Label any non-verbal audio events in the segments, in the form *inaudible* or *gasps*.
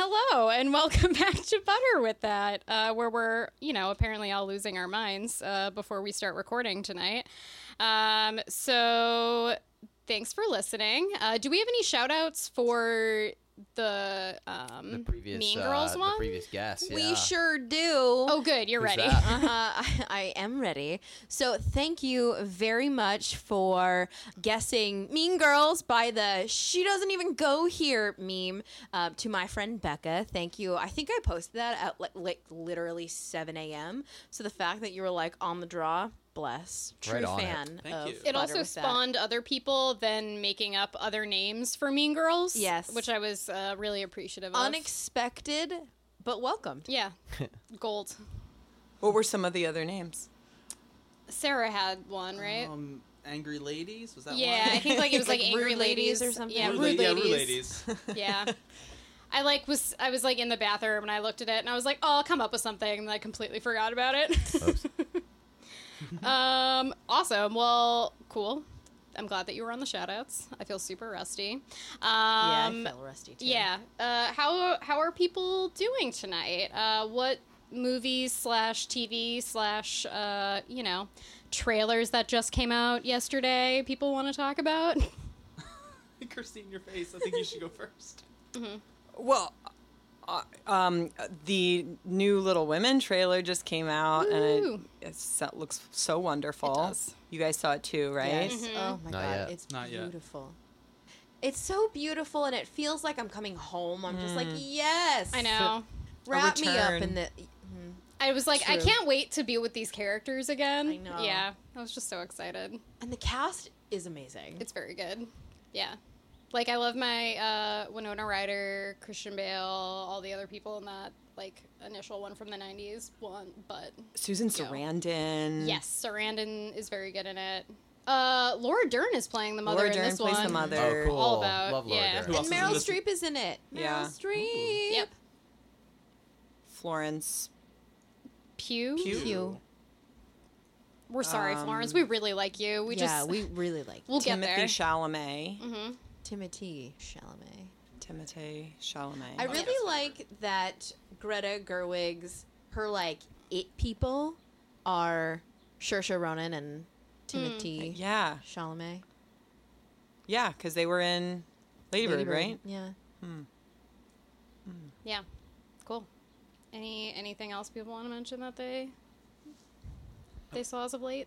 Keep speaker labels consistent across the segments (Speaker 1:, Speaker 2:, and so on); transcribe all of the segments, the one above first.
Speaker 1: hello, and *laughs* welcome back to Butter with that, uh, where we're, you know, apparently all losing our minds uh, before we start recording tonight. Um, so thanks for listening. Uh, do we have any shout outs for the, um,
Speaker 2: The previous
Speaker 1: Mean
Speaker 2: uh,
Speaker 1: Girls
Speaker 2: the
Speaker 1: one?
Speaker 2: previous guest.
Speaker 3: We sure do.
Speaker 1: Oh, good. You're
Speaker 2: Who's
Speaker 1: ready.
Speaker 2: that?
Speaker 3: Uh-huh, *laughs* I am ready. So, thank you very much for guessing Mean Girls by the She Doesn't Even Go Here meme uh, to my friend Becca. Thank you. I think I posted that at like, like literally 7 a.m. So, the fact that you were like on the draw, bless. True
Speaker 2: Right on it.
Speaker 3: fan
Speaker 4: Thank
Speaker 3: of
Speaker 4: you.
Speaker 1: It also
Speaker 3: with That.
Speaker 1: spawned other people then making up other names for Mean Girls.
Speaker 3: Yes.
Speaker 1: Which I was uh, really appreciative of.
Speaker 3: Unexpected, but welcomed.
Speaker 1: yeah. *laughs* Gold.
Speaker 5: What were some of the other names?
Speaker 1: Sarah had one, right?
Speaker 4: Um, Angry Ladies was that
Speaker 1: yeah,
Speaker 4: one?
Speaker 1: I think like it was like, *laughs*
Speaker 3: Like
Speaker 1: angry
Speaker 3: Rude Ladies or something?
Speaker 1: Yeah,
Speaker 4: Rude
Speaker 1: rude,
Speaker 4: La- yeah,
Speaker 1: ladies.
Speaker 4: Rude Ladies. *laughs*
Speaker 1: yeah. I like was I was like in the bathroom and I looked at it and I was like, oh, I'll come up with something, and I completely forgot about it.
Speaker 2: Oops. *laughs*
Speaker 1: um, awesome. Well, cool. I'm glad that you were on the shoutouts. I feel super rusty. Um,
Speaker 3: yeah, I felt rusty too.
Speaker 1: yeah. Uh, how how are people doing tonight? Uh, what movies slash TV slash uh, you know trailers that just came out yesterday? People want to talk about. *laughs*
Speaker 4: Christine, your face. I think you should go *laughs* first.
Speaker 5: Well, uh, Uh, um, the new Little Women trailer just came out,
Speaker 1: Woo.
Speaker 5: and it, it's, that looks so wonderful.
Speaker 1: It does.
Speaker 5: You guys saw it too, right?
Speaker 3: Yes. Mm-hmm. Oh my
Speaker 2: Not
Speaker 3: god,
Speaker 2: yet.
Speaker 3: it's
Speaker 4: Not yet.
Speaker 3: beautiful. It's so beautiful, and it feels like I'm coming home. I'm just like, mm. yes.
Speaker 1: I know.
Speaker 3: Wrap me up in the. Mm-hmm.
Speaker 1: I was like, I can't wait to be with these characters again.
Speaker 3: I know.
Speaker 1: Yeah, I was just so excited.
Speaker 3: And the cast is amazing.
Speaker 1: It's very good. Yeah. Like I love my uh, Winona Ryder, Christian Bale, all the other people in that like initial one from the '90s one. But
Speaker 5: Susan
Speaker 1: Yeah.
Speaker 5: Sarandon.
Speaker 1: yes, Sarandon is very good in it. Uh, Laura Dern is playing the mother
Speaker 5: Laura
Speaker 1: in
Speaker 5: Dern
Speaker 1: this
Speaker 5: plays
Speaker 1: one.
Speaker 5: the mother.
Speaker 2: Oh, cool.
Speaker 1: All about
Speaker 2: Love Laura
Speaker 1: yeah.
Speaker 2: Dern.
Speaker 4: Who
Speaker 3: and
Speaker 4: else is in
Speaker 3: Meryl? Streep is in it.
Speaker 5: Yeah.
Speaker 3: Meryl Streep.
Speaker 1: Yep.
Speaker 5: Florence
Speaker 1: Pew.
Speaker 5: Pugh.
Speaker 3: Pew.
Speaker 1: We're sorry,
Speaker 5: Um,
Speaker 1: Florence. We really like you. We just
Speaker 3: yeah,
Speaker 1: just
Speaker 3: we really like You.
Speaker 1: we'll get
Speaker 5: Timothy
Speaker 1: there.
Speaker 5: Chalamet.
Speaker 1: hmm
Speaker 3: Timothy Chalamet.
Speaker 5: Timothy Chalamet.
Speaker 3: I
Speaker 1: Oh,
Speaker 3: really
Speaker 1: yes.
Speaker 3: like that Greta Gerwig's her like it people are Saoirse Ronan and Timothy hmm.
Speaker 5: yeah,
Speaker 3: Chalamet.
Speaker 5: yeah, because they were in Lady Bird,
Speaker 3: Lady Bird.
Speaker 5: right?
Speaker 3: Yeah. Hmm.
Speaker 1: Yeah. Cool. Any anything else people want to mention that they they saw as of late?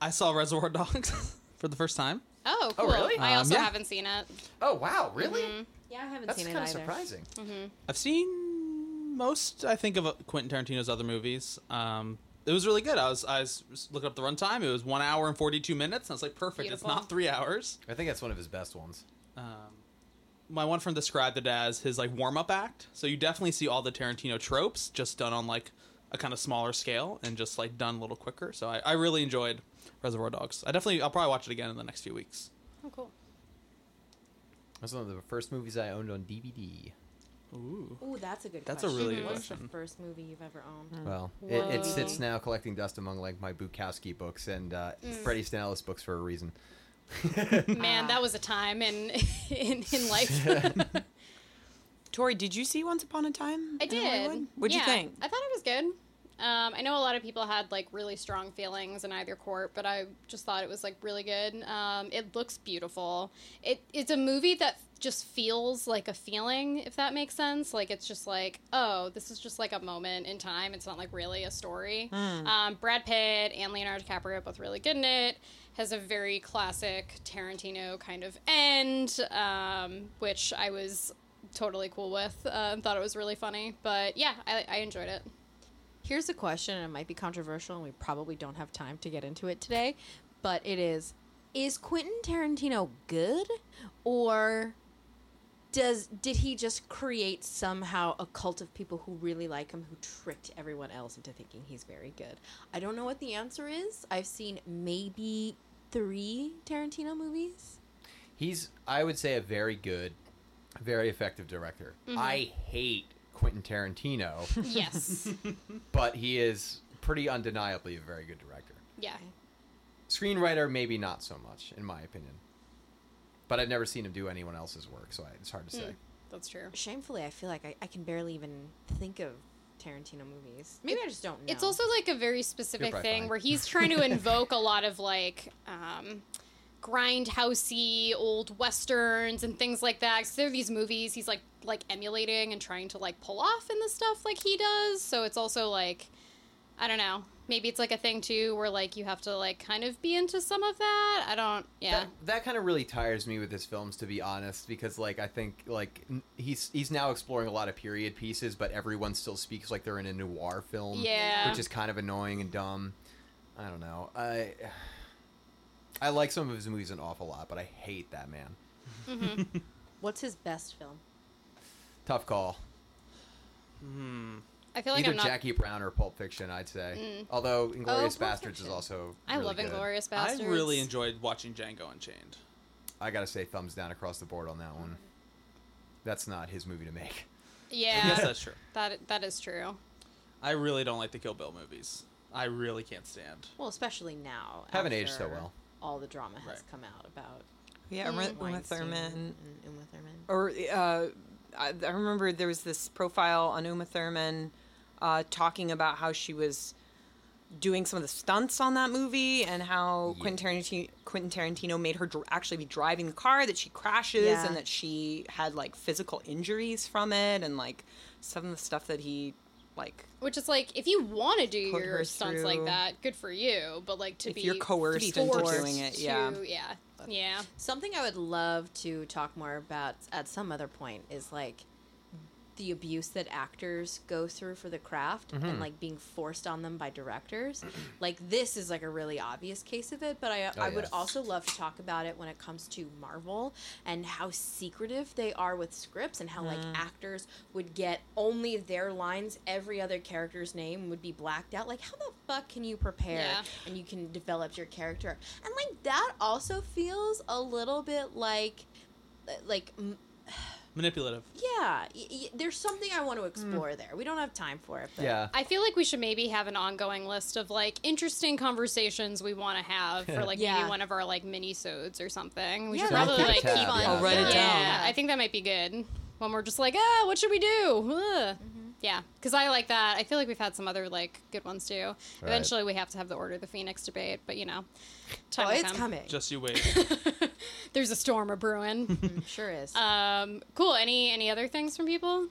Speaker 4: I saw Reservoir Dogs *laughs* for the first time.
Speaker 1: Oh,
Speaker 2: Oh,
Speaker 1: cool.
Speaker 2: really?
Speaker 1: I
Speaker 4: Um,
Speaker 1: also
Speaker 4: yeah.
Speaker 1: haven't seen it.
Speaker 2: Oh wow, really?
Speaker 3: Yeah, I haven't
Speaker 2: That's
Speaker 3: seen it
Speaker 2: kind of
Speaker 3: either.
Speaker 2: surprising.
Speaker 4: I've seen most, I think, of uh, Quentin Tarantino's other movies. Um, it was really good. I was I was looking up the runtime. It was one hour and forty two minutes. And I was like, perfect.
Speaker 1: Beautiful.
Speaker 4: It's not three hours.
Speaker 2: I think that's one of his best ones.
Speaker 4: Um, my one friend described it as his like warm up act. So you definitely see all the Tarantino tropes, just done on like a kind of smaller scale and just like done a little quicker. So I, I really enjoyed Reservoir Dogs. I definitely I'll probably watch it again in the next few weeks.
Speaker 1: Oh, cool.
Speaker 2: That's one of the first movies I owned on DVD.
Speaker 4: Ooh.
Speaker 3: Ooh, that's a good
Speaker 4: That's a really good
Speaker 3: What's the first movie you've ever owned?
Speaker 2: Well, it, it sits now collecting dust among like my Bukowski books and uh, Freddie Stanellis books for a reason. *laughs*
Speaker 1: Man, that was a time in *laughs* in, in life. *laughs*
Speaker 5: Tori, did you see Once Upon a Time?
Speaker 1: I did.
Speaker 5: Hollywood? What'd you think?
Speaker 1: I thought it was good. Um, I know a lot of people had like really strong feelings in either court, but I just thought it was like really good. Um, it looks beautiful. It it's a movie that just feels like a feeling, if that makes sense. Like it's just like, oh, this is just like a moment in time. It's not like really a story. Um, Brad Pitt and Leonardo DiCaprio are both really good in it. Has a very classic Tarantino kind of end, um, which I was totally cool with. Uh, and thought it was really funny. But yeah, I, I enjoyed it.
Speaker 3: Here's a question, and it might be controversial, and we probably don't have time to get into it today, but it is: Is Quentin Tarantino good, or does did he just create somehow a cult of people who really like him, who tricked everyone else into thinking he's very good? I don't know what the answer is. I've seen maybe three Tarantino movies.
Speaker 2: He's, I would say, a very good, very effective director. Mm-hmm. I hate Quentin Tarantino,
Speaker 1: Yes. *laughs*
Speaker 2: but he is pretty undeniably a very good director.
Speaker 1: yeah.
Speaker 2: Screenwriter, maybe not so much, in my opinion. But I've never seen him do anyone else's work, so I, it's hard to say.
Speaker 1: That's true.
Speaker 3: Shamefully, I feel like I, I can barely even think of Tarantino movies. Maybe I just don't know.
Speaker 1: It's also like a very specific thing
Speaker 2: fine.
Speaker 1: where he's *laughs* trying to invoke a lot of like um, grindhousey old westerns and things like that. So there are these movies he's like like emulating and trying to like pull off in the stuff like he does. So it's also like I don't know. Maybe it's like a thing too where like you have to like kind of be into some of that. I don't. Yeah.
Speaker 2: That, that kind of really tires me with his films, to be honest, because like I think like he's he's now exploring a lot of period pieces, but everyone still speaks like they're in a noir film,
Speaker 1: Yeah.
Speaker 2: which is kind of annoying and dumb. I don't know. I I like some of his movies an awful lot, but I hate that man.
Speaker 3: What's his best film?
Speaker 2: Tough call.
Speaker 4: Hmm.
Speaker 1: I feel like
Speaker 2: Either
Speaker 1: I'm not.
Speaker 2: Jackie Brown or Pulp Fiction, I'd say.
Speaker 1: Mm.
Speaker 2: Although Inglorious
Speaker 3: Pulp
Speaker 2: Bastards is
Speaker 3: Fiction.
Speaker 2: also.
Speaker 1: I
Speaker 2: really
Speaker 1: love. Inglorious Bastards.
Speaker 4: I really enjoyed watching Django Unchained.
Speaker 2: I gotta say, thumbs down across the board on that one. That's not his movie to make.
Speaker 1: Yeah.
Speaker 4: Yes, that's true.
Speaker 1: that that is true.
Speaker 4: I really don't like the Kill Bill movies. I really can't stand.
Speaker 3: Well, especially now.
Speaker 2: Haven't aged so well.
Speaker 3: All the drama has
Speaker 4: Right.
Speaker 3: come out about
Speaker 5: Yeah,
Speaker 1: Mm.
Speaker 5: Uma- Uma
Speaker 3: Weinstein
Speaker 5: Thurman.
Speaker 3: and Uma Thurman.
Speaker 5: Or uh, I, I remember there was this profile on Uma Thurman uh, talking about how she was doing some of the stunts on that movie and how
Speaker 2: Yeah.
Speaker 5: Quentin, Tarantino, Quentin Tarantino made her dr- actually be driving the car that she crashes
Speaker 3: Yeah.
Speaker 5: and that she had like physical injuries from it and like some of the stuff that he like
Speaker 1: Which is like, if you want to do your
Speaker 5: her
Speaker 1: stunts like that, good for you. But like to
Speaker 5: If
Speaker 1: be
Speaker 5: you're coerced
Speaker 1: to be
Speaker 5: into doing it, yeah.
Speaker 1: to- yeah, yeah.
Speaker 3: Something I would love to talk more about at some other point is like the abuse that actors go through for the craft
Speaker 2: Mm-hmm.
Speaker 3: and like being forced on them by directors. like this is like a really obvious case of it, but I
Speaker 2: Oh,
Speaker 3: I would also love to talk about it when it comes to Marvel and how secretive they are with scripts and how like actors would get only their lines, every other character's name would be blacked out. Like how the fuck can you prepare
Speaker 1: Yeah.
Speaker 3: and you can develop your character? And like that also feels a little bit like like m-
Speaker 4: Manipulative.
Speaker 3: yeah, y- y- there's something I want to explore there. We don't have time for it. But
Speaker 2: Yeah.
Speaker 1: I feel like we should maybe have an ongoing list of like interesting conversations we want to have for like
Speaker 3: Yeah.
Speaker 1: maybe one of our like mini sodes or something. We
Speaker 3: Yeah,
Speaker 1: should probably
Speaker 3: could
Speaker 1: like keep
Speaker 3: on.
Speaker 2: Yeah.
Speaker 5: I'll write it
Speaker 1: yeah,
Speaker 5: down.
Speaker 1: I think that might be good when we're just like, ah, what should we do? Ugh.
Speaker 3: Mm-hmm.
Speaker 1: Yeah, because I like that. I feel like we've had some other like good ones too. Eventually, we have to have the Order of the Phoenix debate, but you know, time
Speaker 3: Oh,
Speaker 1: will
Speaker 3: it's
Speaker 1: come.
Speaker 3: coming.
Speaker 4: Just you wait. *laughs*
Speaker 1: There's a storm a brewing.
Speaker 3: Mm, sure is. *laughs*
Speaker 1: um, cool. Any any other things from people?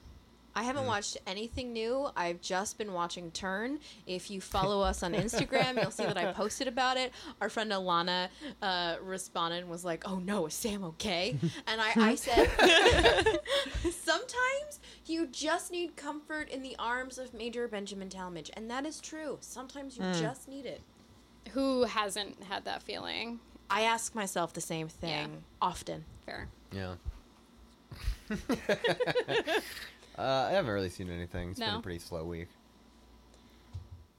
Speaker 3: I haven't watched anything new. I've just been watching Turn. If you *laughs* follow us on Instagram, you'll see that I posted about it. Our friend Alana uh, responded and was like, "Oh no, is Sam okay?" *laughs* And I, I said, *laughs* "Sometimes you just need comfort in the arms of Major Benjamin Tallmadge, and that is true. Sometimes you just need it."
Speaker 1: Who hasn't had that feeling?
Speaker 3: I ask myself the same thing
Speaker 1: Yeah.
Speaker 3: often.
Speaker 1: Fair.
Speaker 2: Yeah. Uh, I haven't really seen anything. It's been a pretty slow week.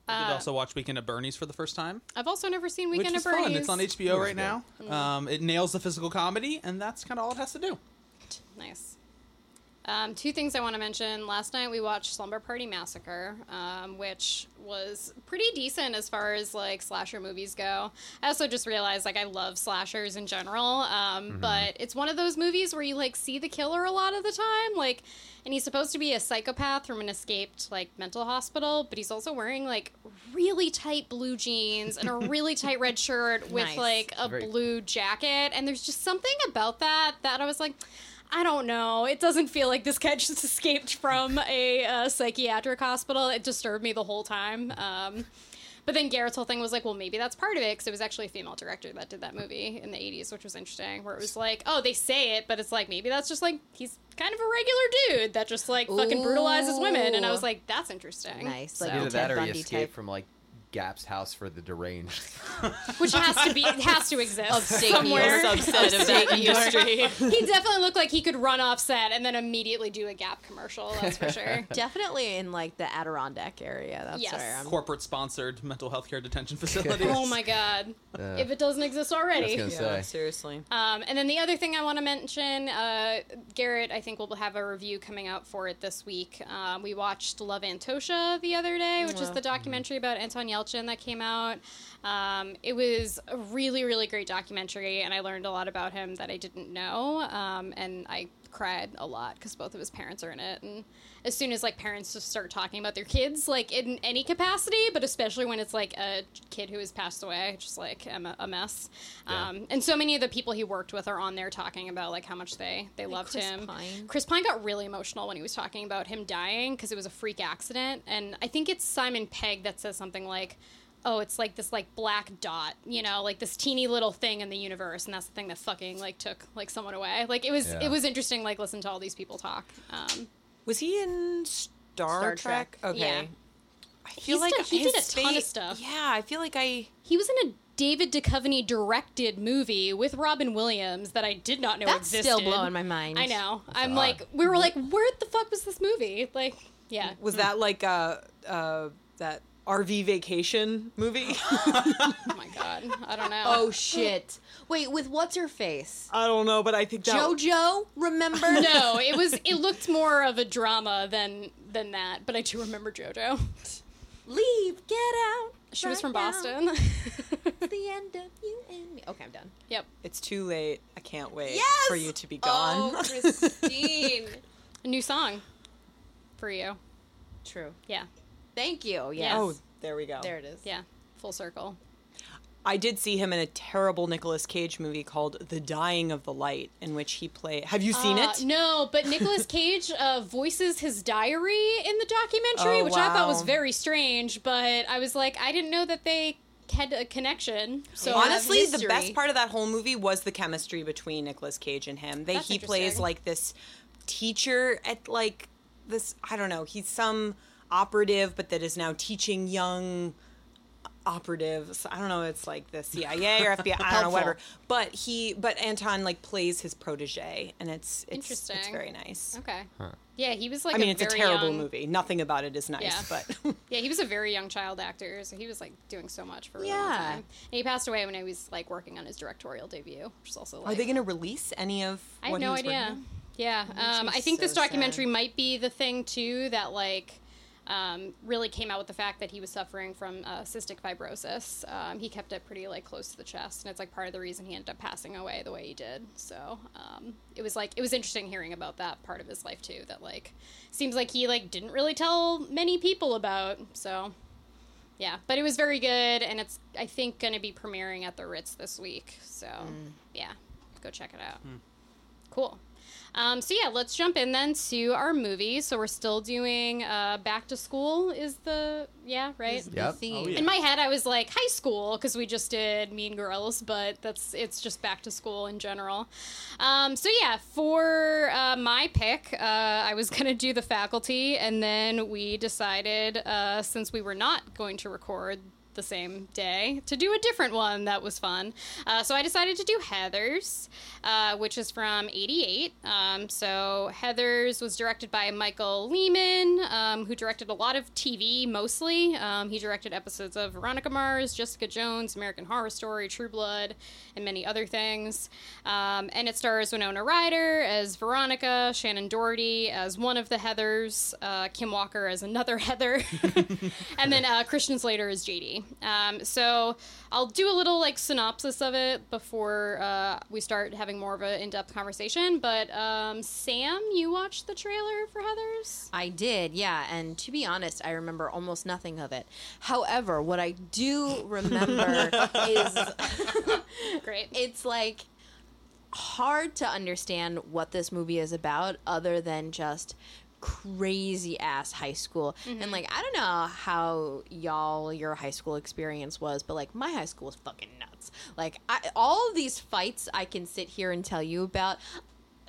Speaker 4: I did
Speaker 1: Uh,
Speaker 4: also watch Weekend at Bernie's for the first time,
Speaker 1: I've also never seen Weekend
Speaker 4: which is
Speaker 1: at Bernie's.
Speaker 4: fun. It's on HBO right now.
Speaker 1: Mm.
Speaker 4: Um, it nails the physical comedy, and that's kind of all it has to do.
Speaker 1: Nice. Um, two things I want to mention. Last night we watched Slumber Party Massacre, um, which was pretty decent as far as like slasher movies go. I also just realized like I love slashers in general, um, but it's one of those movies where you like see the killer a lot of the time, like, and he's supposed to be a psychopath from an escaped like mental hospital, but he's also wearing like really tight blue jeans and a *laughs* really tight red shirt with
Speaker 3: Nice.
Speaker 1: like a
Speaker 2: Very-
Speaker 1: blue jacket, and there's just something about that that I was like. I don't know. It doesn't feel like this guy just escaped from a uh, psychiatric hospital. It disturbed me the whole time. Um, but then Garrett's whole thing was like, well, maybe that's part of it because it was actually a female director that did that movie in the 80s, which was interesting. Where it was like, oh, they say it, but it's like, maybe that's just like, he's kind of a regular dude that just like fucking brutalizes women. And I was
Speaker 3: Ooh.
Speaker 1: like, that's interesting.
Speaker 3: Nice, like
Speaker 1: So-
Speaker 2: Either that or he
Speaker 3: Bundy
Speaker 2: escaped
Speaker 3: type.
Speaker 2: from like Gap's house for the deranged. *laughs*
Speaker 1: which has to be, it has to exist
Speaker 3: Upstate New
Speaker 1: somewhere.
Speaker 3: Subset of that industry.
Speaker 1: he definitely looked like he could run off set and then immediately do a Gap commercial. That's for sure. *laughs*
Speaker 3: Definitely in like the Adirondack area. That's
Speaker 1: Yes.
Speaker 3: where I'm.
Speaker 4: Corporate sponsored mental health care detention *laughs* facilities.
Speaker 1: Oh my god.
Speaker 2: Uh,
Speaker 1: if it doesn't exist already.
Speaker 2: I was
Speaker 5: Yeah,
Speaker 2: say.
Speaker 5: seriously.
Speaker 1: Um, and then the other thing I want to mention, uh, Garrett, I think we'll have a review coming out for it this week. Um, we watched Love Antosha the other day, which is the documentary about Anton Yelchin that came out. Um, it was a really, really great documentary, and I learned a lot about him that I didn't know. Um, and I cried a lot because both of his parents are in it, and as soon as like parents just start talking about their kids, like in any capacity, but especially when it's like a kid who has passed away, just like am a, a mess.
Speaker 2: Yeah.
Speaker 1: Um, and so many of the people he worked with are on there talking about like how much they they loved
Speaker 3: Chris
Speaker 1: him.
Speaker 3: Pine.
Speaker 1: Chris Pine got really emotional when he was talking about him dying because it was a freak accident, and I think it's Simon Pegg that says something like. Oh, it's like this like black dot, you know, like this teeny little thing in the universe, and that's the thing that fucking like took like someone away. Like it was,
Speaker 2: Yeah.
Speaker 1: it was interesting, like listen to all these people talk. Um,
Speaker 5: Was he in Star,
Speaker 3: Star
Speaker 5: Trek?
Speaker 3: Trek.
Speaker 5: Okay.
Speaker 1: Yeah.
Speaker 5: I feel
Speaker 1: He's
Speaker 5: like
Speaker 1: done- he did
Speaker 5: his
Speaker 1: a ton of stuff.
Speaker 5: Yeah, I feel like I.
Speaker 1: He was in a David Duchovny directed movie with Robin Williams that I did not know
Speaker 3: That's
Speaker 1: existed.
Speaker 3: still blowing my mind.
Speaker 1: I know. I'm
Speaker 2: odd.
Speaker 1: like, we were like, where the fuck was this movie? Like, yeah.
Speaker 5: Was that like uh uh that RV vacation movie? *laughs*
Speaker 1: Oh my god. I don't know.
Speaker 3: Oh shit! Wait, with what's her face?
Speaker 5: I don't know, but I think that
Speaker 3: JoJo, remember? *laughs*
Speaker 1: no, it was. It looked more of a drama than than that. But I do remember JoJo.
Speaker 3: Leave, get out.
Speaker 1: She was from
Speaker 3: now.
Speaker 1: Boston.
Speaker 3: the end of you and me. Okay, I'm done.
Speaker 1: yep.
Speaker 5: it's too late. I can't wait
Speaker 3: Yes!
Speaker 5: for you to be gone.
Speaker 3: Oh, *laughs* Christine.
Speaker 1: A new song for you.
Speaker 3: True.
Speaker 1: Yeah.
Speaker 3: Thank you. Yes.
Speaker 5: Oh, there we go.
Speaker 3: there it is.
Speaker 1: Yeah. Full circle.
Speaker 5: I did see him in a terrible Nicolas Cage movie called The Dying of the Light, in which he played. Have you seen
Speaker 1: Uh,
Speaker 5: it?
Speaker 1: No, but Nicolas *laughs* Cage uh, voices his diary in the documentary,
Speaker 5: Oh,
Speaker 1: which I thought was very strange. But I was like, I didn't know that they had a connection. So
Speaker 5: Honestly, the best part of that whole movie was the chemistry between Nicolas Cage and him. They he plays like this teacher at like this I don't know, he's some operative but that is now teaching young operatives. I don't know, it's like the CIA or FBI, I don't know whatever. But he but Anton like plays his protege and it's it's it's very nice.
Speaker 1: okay. Yeah, he was like.
Speaker 5: I mean,
Speaker 1: a
Speaker 5: it's a terrible
Speaker 1: young-
Speaker 5: movie. Nothing about it is nice,
Speaker 1: Yeah.
Speaker 5: but *laughs* *laughs*
Speaker 1: Yeah, he was a very young child actor, so he was like doing so much for a really long time. And he passed away when he was like working on his directorial debut, which is also like.
Speaker 5: are they going to release any of
Speaker 1: I have
Speaker 5: what he
Speaker 1: no idea.
Speaker 5: working?
Speaker 1: Yeah, um, I think this
Speaker 3: so sad.
Speaker 1: documentary might be the thing too that like um, really came out with the fact that he was suffering from uh, cystic fibrosis. Um, he kept it pretty like close to the chest, and it's like part of the reason he ended up passing away the way he did. So um, it was like it was interesting hearing about that part of his life too. That like seems like he like didn't really tell many people about. So yeah, but it was very good, and it's I think going to be premiering at the Ritz this week. So yeah, go check it out. Cool. Um, so yeah, let's jump in then to our movie. So we're still doing uh, Back to School. Is the yeah right?
Speaker 3: Is the theme.
Speaker 4: Oh, yeah.
Speaker 1: In my head, I was like high school because we just did Mean Girls, but that's it's just back to school in general. Um, so yeah, for uh, my pick, uh, I was *laughs* gonna do the faculty, and then we decided uh, since we were not going to record the same day to do a different one that was fun. Uh, so I decided to do Heathers, uh, which is from '88. Um, so Heathers was directed by Michael Lehmann, um, who directed a lot of TV mostly. Um, he directed episodes of Veronica Mars, Jessica Jones, American Horror Story, True Blood, and many other things. Um, and it stars Winona Ryder as Veronica, Shannen Doherty as one of the Heathers, uh, Kim Walker as another *laughs* Heather, *laughs* and then uh, Christian Slater as JD. Um, so I'll do a little like synopsis of it before uh, we start having more of an in-depth conversation. But um, Sam, you watched the trailer for Heathers?
Speaker 3: I did, yeah. And to be honest, I remember almost nothing of it. However, what I do remember *laughs* is
Speaker 1: Great.
Speaker 3: it's like hard to understand what this movie is about other than just crazy ass high school. And like i don't know how y'all your high school experience was but like my high school was fucking nuts. Like I, all these fights i can sit here and tell you about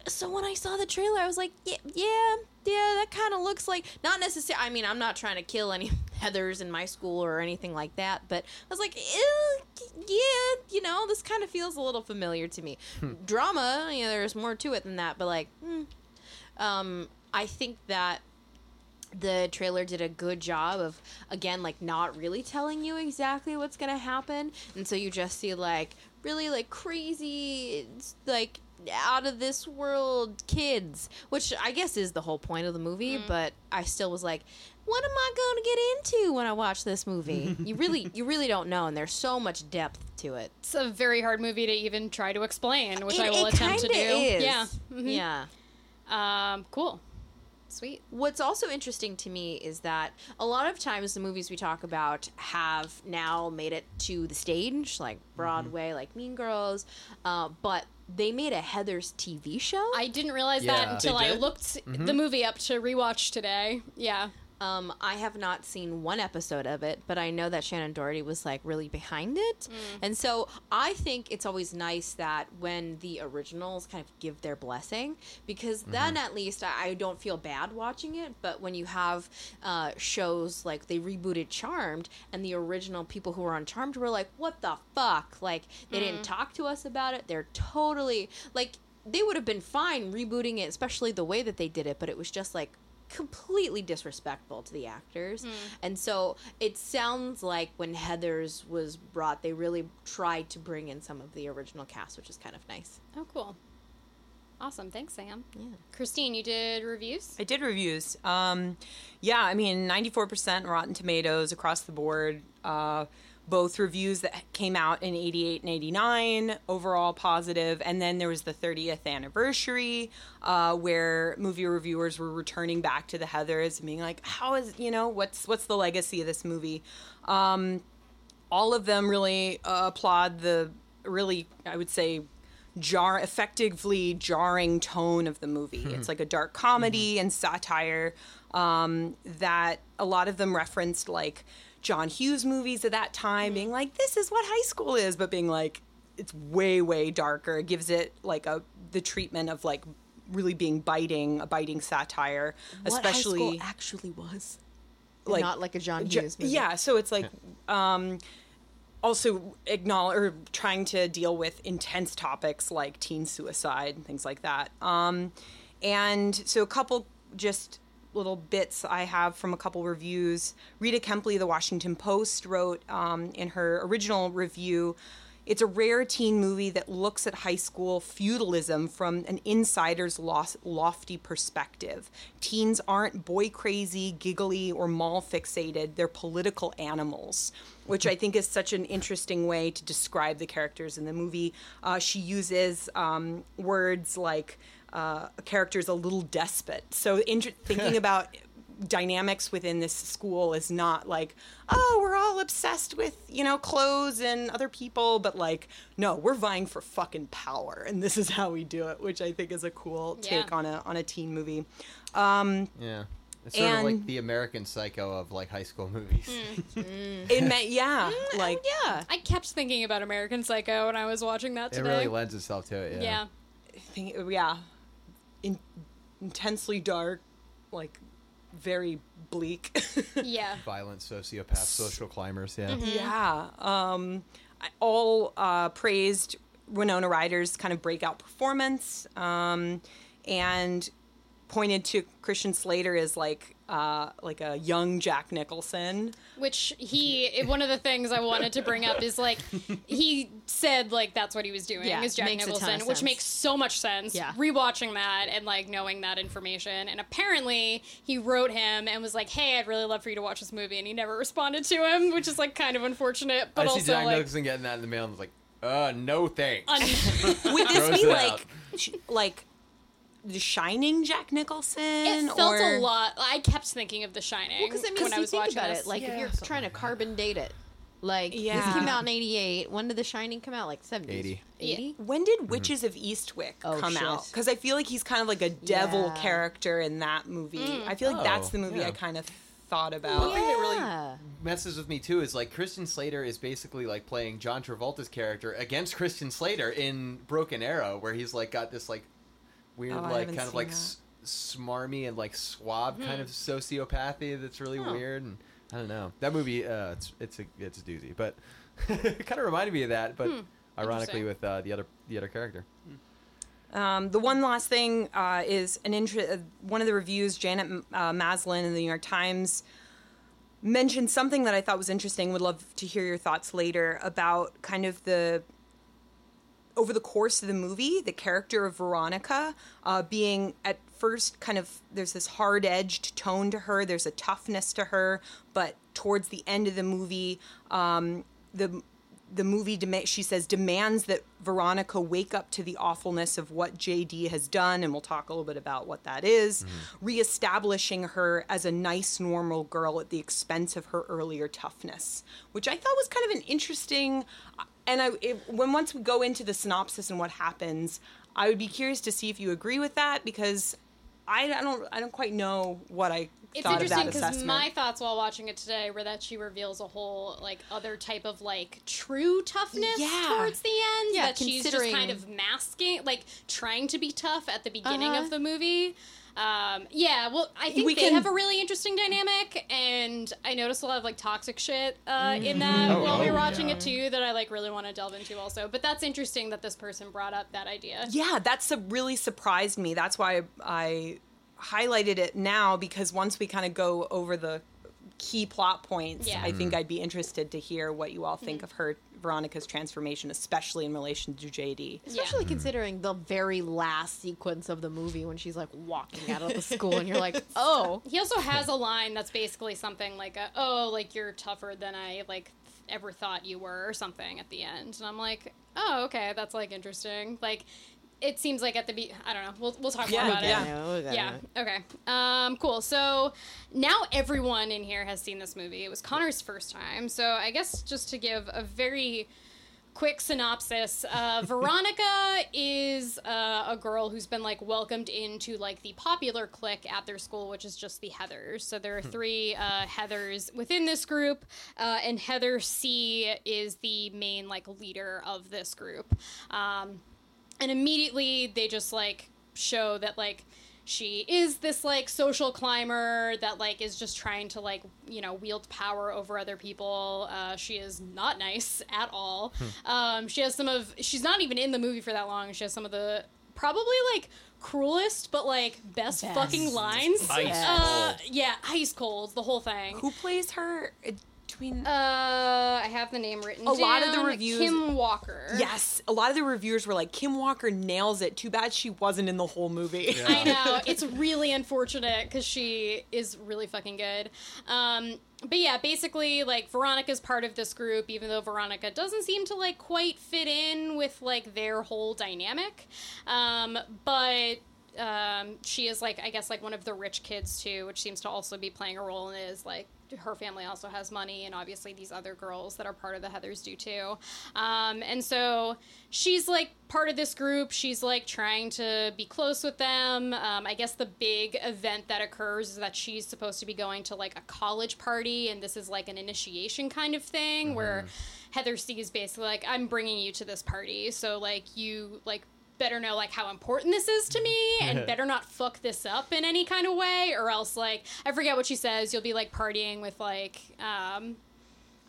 Speaker 3: so when i saw the trailer i was like yeah yeah yeah that kind of looks like not necessarily i mean i'm not trying to kill any *laughs* heathers in my school or anything like that but i was like yeah you know this kind of feels a little familiar to me. Drama you know there's more to it than that but like hmm. um i think that the trailer did a good job of again like not really telling you exactly what's gonna happen and so you just see like really like crazy like out of this world kids which i guess is the whole point of the movie but i still was like what am i going to get into when i watch this movie *laughs* you really you really don't know and there's so much depth to it
Speaker 1: It's a very hard movie to even try to explain, which
Speaker 3: It-
Speaker 1: I will attempt to do.
Speaker 3: is.
Speaker 1: Yeah. Mhm.
Speaker 3: yeah
Speaker 1: Um, cool. Sweet.
Speaker 3: What's also interesting to me is that a lot of times the movies we talk about have now made it to the stage, like Broadway, like Mean Girls, uh, but they made a Heathers TV show.
Speaker 1: I didn't realize
Speaker 2: Yeah.
Speaker 1: that until
Speaker 4: They
Speaker 1: I
Speaker 4: did?
Speaker 1: looked the movie up to rewatch today. Yeah.
Speaker 3: Um, I have not seen one episode of it, but I know that Shannen Doherty was like really behind it. And so I think it's always nice that when the originals kind of give their blessing, because then at least I, I don't feel bad watching it. But when you have uh, shows like they rebooted Charmed and the original people who were on Charmed were like, what the fuck? Like, they didn't talk to us about it. They're totally like, they would have been fine rebooting it, especially the way that they did it, but it was just like completely disrespectful to the actors. And so it sounds like when Heathers was brought, they really tried to bring in some of the original cast, which is kind of nice.
Speaker 1: Oh, cool. Awesome. Thanks, Sam.
Speaker 3: Yeah.
Speaker 1: Christine, you did reviews?
Speaker 5: I did reviews. Um, yeah, I mean, 94% Rotten Tomatoes across the board. Uh, both reviews that came out in 88 and 89, overall. And then there was the 30th anniversary, uh, where movie reviewers were returning back to the Heathers and being like, how is, you know, what's, what's the legacy of this movie? Um, all of them really uh, applaud the really, I would say, jar effectively jarring tone of the movie. It's like a dark comedy and satire um, that a lot of them referenced like John Hughes movies at that time, being like, "This is what high school is," but being like, it's way way darker. It gives it like a the treatment of like really being biting, a biting satire, especially
Speaker 3: actually was.
Speaker 5: like-
Speaker 3: not like a John Hughes movie.
Speaker 5: Yeah, so it's like um, also acknowledge or trying to deal with intense topics like teen suicide and things like that. Um, and so a couple just little bits I have from a couple reviews. Rita Kempley, the Washington Post, wrote um, in her original review. It's a rare teen movie that looks at high school feudalism from an insider's lofty perspective. Teens aren't boy crazy, giggly, or mall fixated, they're political animals, which I think is such an interesting way to describe the characters in the movie. Uh, she uses um, words like uh, a character's a little despot. So, inter- *laughs* thinking about dynamics within this school is not like oh we're all obsessed with you know clothes and other people but like no we're vying for fucking power and this is how we do it which i think is a cool take on a on a teen movie
Speaker 2: Yeah. Um, it's sort of like the American Psycho of like high school movies. Mm-hmm.
Speaker 5: it meant yeah mm, oh, like
Speaker 3: yeah.
Speaker 1: I kept thinking about American Psycho when I was watching that
Speaker 2: it
Speaker 1: today.
Speaker 2: really lends itself to it. Yeah.
Speaker 1: yeah.
Speaker 5: think, yeah in, intensely dark like very bleak *laughs*
Speaker 1: Yeah.
Speaker 2: Violent sociopath, social climbers. Yeah.
Speaker 5: Yeah. Um, I- all uh, praised Winona Ryder's kind of breakout performance um, and pointed to Christian Slater as like uh, like a young Jack Nicholson.
Speaker 1: Which he, one of the things I wanted to bring up is like, he said like that's what he was doing
Speaker 3: Yeah,
Speaker 1: is Jack
Speaker 3: makes a ton of
Speaker 1: Nicholson, which makes so much sense.
Speaker 3: Yeah.
Speaker 1: Rewatching that and like knowing that information. And apparently he wrote him and was like, hey, I'd really love for you to watch this movie. And he never responded to him, which is like kind of unfortunate, but
Speaker 2: I see
Speaker 1: also
Speaker 2: Jack
Speaker 1: like.
Speaker 2: Nicholson getting that in the mail and was like, uh, no thanks.
Speaker 1: un-
Speaker 5: Would this be like
Speaker 2: out.
Speaker 5: like the Shining Jack Nicholson?
Speaker 1: it felt
Speaker 5: or...
Speaker 1: a lot. I kept thinking of The Shining
Speaker 3: Because I mean,
Speaker 1: when I
Speaker 3: you
Speaker 1: was
Speaker 3: think
Speaker 1: watching
Speaker 3: about
Speaker 1: this.
Speaker 3: it, like if you're trying to carbon date it, like
Speaker 5: Yeah.
Speaker 3: this came out in '88. When did The Shining come out? Like '70s,
Speaker 2: 80.
Speaker 3: '80.
Speaker 5: When did mhm. Witches of Eastwick
Speaker 3: Oh,
Speaker 5: come
Speaker 3: shit.
Speaker 5: out? Because I feel like he's kind of like a devil
Speaker 3: Yeah.
Speaker 5: character in that movie. Mm. I feel like that's
Speaker 2: Oh,
Speaker 5: the movie
Speaker 2: yeah.
Speaker 5: I kind of thought about.
Speaker 2: One thing that really messes with me too is like Christian Slater is basically like playing John Travolta's character against Christian Slater in Broken Arrow, where he's like got this like weird,
Speaker 5: Oh,
Speaker 2: like kind of like s- smarmy and like swab kind of sociopathy that's really
Speaker 3: Oh.
Speaker 2: weird. And I don't know that movie. Uh, it's it's a it's a doozy, but *laughs* it kind of reminded me of that. But ironically, with uh, the other the other character.
Speaker 5: Um, the one last thing uh, is an inter- uh, one of the reviews, Janet uh, Maslin in the New York Times mentioned something that I thought was interesting. Would love to hear your thoughts later about kind of the over the course of the movie, the character of Veronica uh, being at first kind of there's this hard edged tone to her. There's a toughness to her, but towards the end of the movie, um, the the movie she says demands that Veronica wake up to the awfulness of what JD has done and we'll talk a little bit about what that is, reestablishing her as a nice normal girl at the expense of her earlier toughness which I thought was kind of an interesting and I when once we go into the synopsis and what happens I would be curious to see if you agree with that because I, I don't I don't quite know what I
Speaker 1: It's
Speaker 5: thought of
Speaker 1: interesting
Speaker 5: that
Speaker 1: because
Speaker 5: assessment.
Speaker 1: my thoughts while watching it today were that she reveals a whole like other type of like true toughness
Speaker 5: Yeah.
Speaker 1: towards the end.
Speaker 3: Yeah,
Speaker 1: that she's just kind of masking, like trying to be tough at the beginning
Speaker 3: Uh-huh.
Speaker 1: of the movie. Um, yeah, well, I think
Speaker 5: We
Speaker 1: they
Speaker 5: can-
Speaker 1: have a really interesting dynamic, and I noticed a lot of like toxic shit uh, in that
Speaker 2: Oh,
Speaker 1: while we were
Speaker 2: oh,
Speaker 1: watching
Speaker 2: yeah.
Speaker 1: it too. That I like really want to delve into also. But that's interesting that this person brought up that idea.
Speaker 5: Yeah, that's a, really surprised me. That's why I highlighted it now because once we kind of go over the key plot points,
Speaker 1: Yeah.
Speaker 5: I think mm-hmm. I'd be interested to hear what you all think mm-hmm. of her Veronica's transformation, especially in relation to JD.
Speaker 3: Especially mm-hmm. considering the very last sequence of the movie when she's like walking out of the *laughs* school and you're like, oh. *laughs*
Speaker 1: He also has a line that's basically something like, a, "Oh, like you're tougher than I like ever thought you were," or something at the end, and I'm like, "Oh, okay, that's like interesting." Like, it seems like at the be, I don't know. We'll we'll talk
Speaker 5: Yeah,
Speaker 1: more about
Speaker 5: yeah.
Speaker 1: it. Yeah. Okay. Um. Cool. So now everyone in here has seen this movie. It was Connor's first time. So I guess just to give a very quick synopsis uh, *laughs* veronica is uh, a girl who's been like welcomed into like the popular clique at their school which is just the heathers so there are three uh, heathers within this group uh, and heather c is the main like leader of this group um, and immediately they just like show that like she is this like social climber that like is just trying to like you know wield power over other people uh, she is not nice at all um, she has some of she's not even in the movie for that long she has some of the probably like cruelest but like best,
Speaker 3: Best.
Speaker 1: fucking lines
Speaker 4: Ice
Speaker 1: uh,
Speaker 4: cold.
Speaker 1: yeah ice cold the whole thing
Speaker 5: Who plays her? Uh, Between
Speaker 1: uh, I have the name written.
Speaker 5: A lot of the
Speaker 1: down.
Speaker 5: reviews-
Speaker 1: Kim Walker.
Speaker 5: yes, a lot of the reviewers were like, Kim Walker nails it. Too bad she wasn't in the whole movie.
Speaker 1: I know. It's really unfortunate because she is really fucking good. Um, but yeah, basically, like Veronica's part of this group, even though Veronica doesn't seem to like quite fit in with like their whole dynamic. Um, but um, she is like, I guess, like one of the rich kids too, which seems to also be playing a role in it. Is like her family also has money, and obviously these other girls that are part of the Heathers do too. Um, and so she's like part of this group. She's like trying to be close with them. Um, I guess the big event that occurs is that she's supposed to be going to like a college party, and this is like an initiation kind of thing where Heather C is basically like, I'm bringing you to this party, so like you like better know like how important this is to me and better not fuck this up in any kind of way or else like i forget what she says you'll be like partying with like um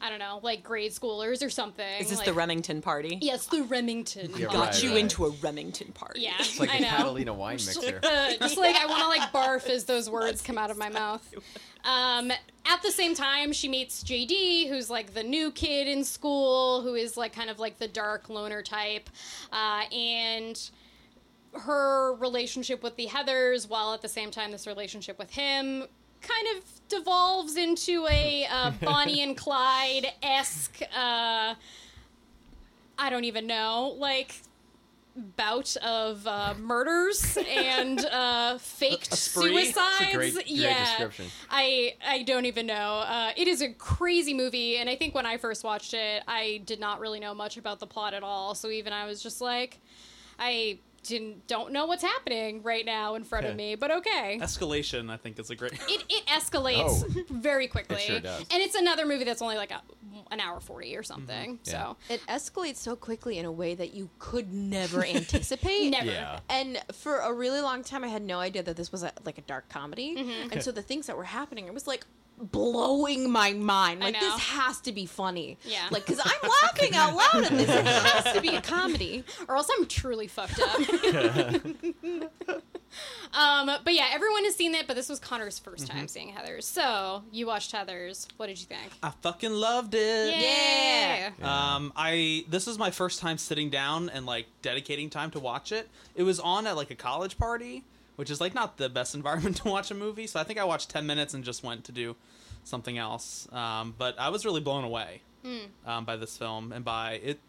Speaker 1: i don't know like grade schoolers or something
Speaker 5: Is this
Speaker 1: like,
Speaker 5: the Remington party?
Speaker 1: yes the remington
Speaker 2: Yeah,
Speaker 1: party.
Speaker 5: Got
Speaker 2: Right,
Speaker 5: you
Speaker 2: right.
Speaker 5: into a Remington party.
Speaker 1: yeah
Speaker 2: It's like
Speaker 1: I
Speaker 2: a
Speaker 1: know.
Speaker 2: Catalina wine mixer.
Speaker 1: Uh, just like I want to like barf as those words come out of my mouth. Um, at the same time, she meets JD, who's like the new kid in school, who is like kind of like the dark loner type, uh, and her relationship with the Heathers, while at the same time this relationship with him kind of devolves into a uh, Bonnie and Clyde esque. Uh, I don't even know, like bout of uh, murders and uh, faked suicides.
Speaker 2: Great- great
Speaker 1: yeah. I I don't even know. Uh, it is a crazy movie, and I think when I first watched it, I did not really know much about the plot at all. So even I was just like, I didn't don't know what's happening right now in front of me, but okay.
Speaker 4: Escalation, I think, is a great.
Speaker 1: It, it escalates
Speaker 2: Oh. *laughs*
Speaker 1: very quickly,
Speaker 2: It sure does.
Speaker 1: and it's another movie that's only like a, an hour forty or something.
Speaker 2: Yeah.
Speaker 1: So
Speaker 3: It escalates so quickly in a way that you could never *laughs* anticipate.
Speaker 1: never.
Speaker 2: Yeah.
Speaker 3: And for a really long time, I had no idea that this was a, like a dark comedy.
Speaker 1: Mm-hmm.
Speaker 3: And so the things that were happening, it was like blowing my mind.
Speaker 1: I
Speaker 3: Like
Speaker 1: know.
Speaker 3: this has to be funny.
Speaker 1: Yeah.
Speaker 3: Like because I'm laughing out loud at this. It has to be a comedy.
Speaker 1: or else I'm truly fucked up. *laughs* um, but yeah, everyone has seen it, but this was Connor's 1st time seeing Heathers. So you watched Heathers. What did you think?
Speaker 4: I fucking loved it.
Speaker 1: Yeah.
Speaker 4: Um, I this is my first time sitting down and like dedicating time to watch it. It was on at like a college party, which is like not the best *laughs* environment to watch a movie. So I think I watched ten minutes and just went to do something else. Um, but I was really blown away. um, by this film and by it.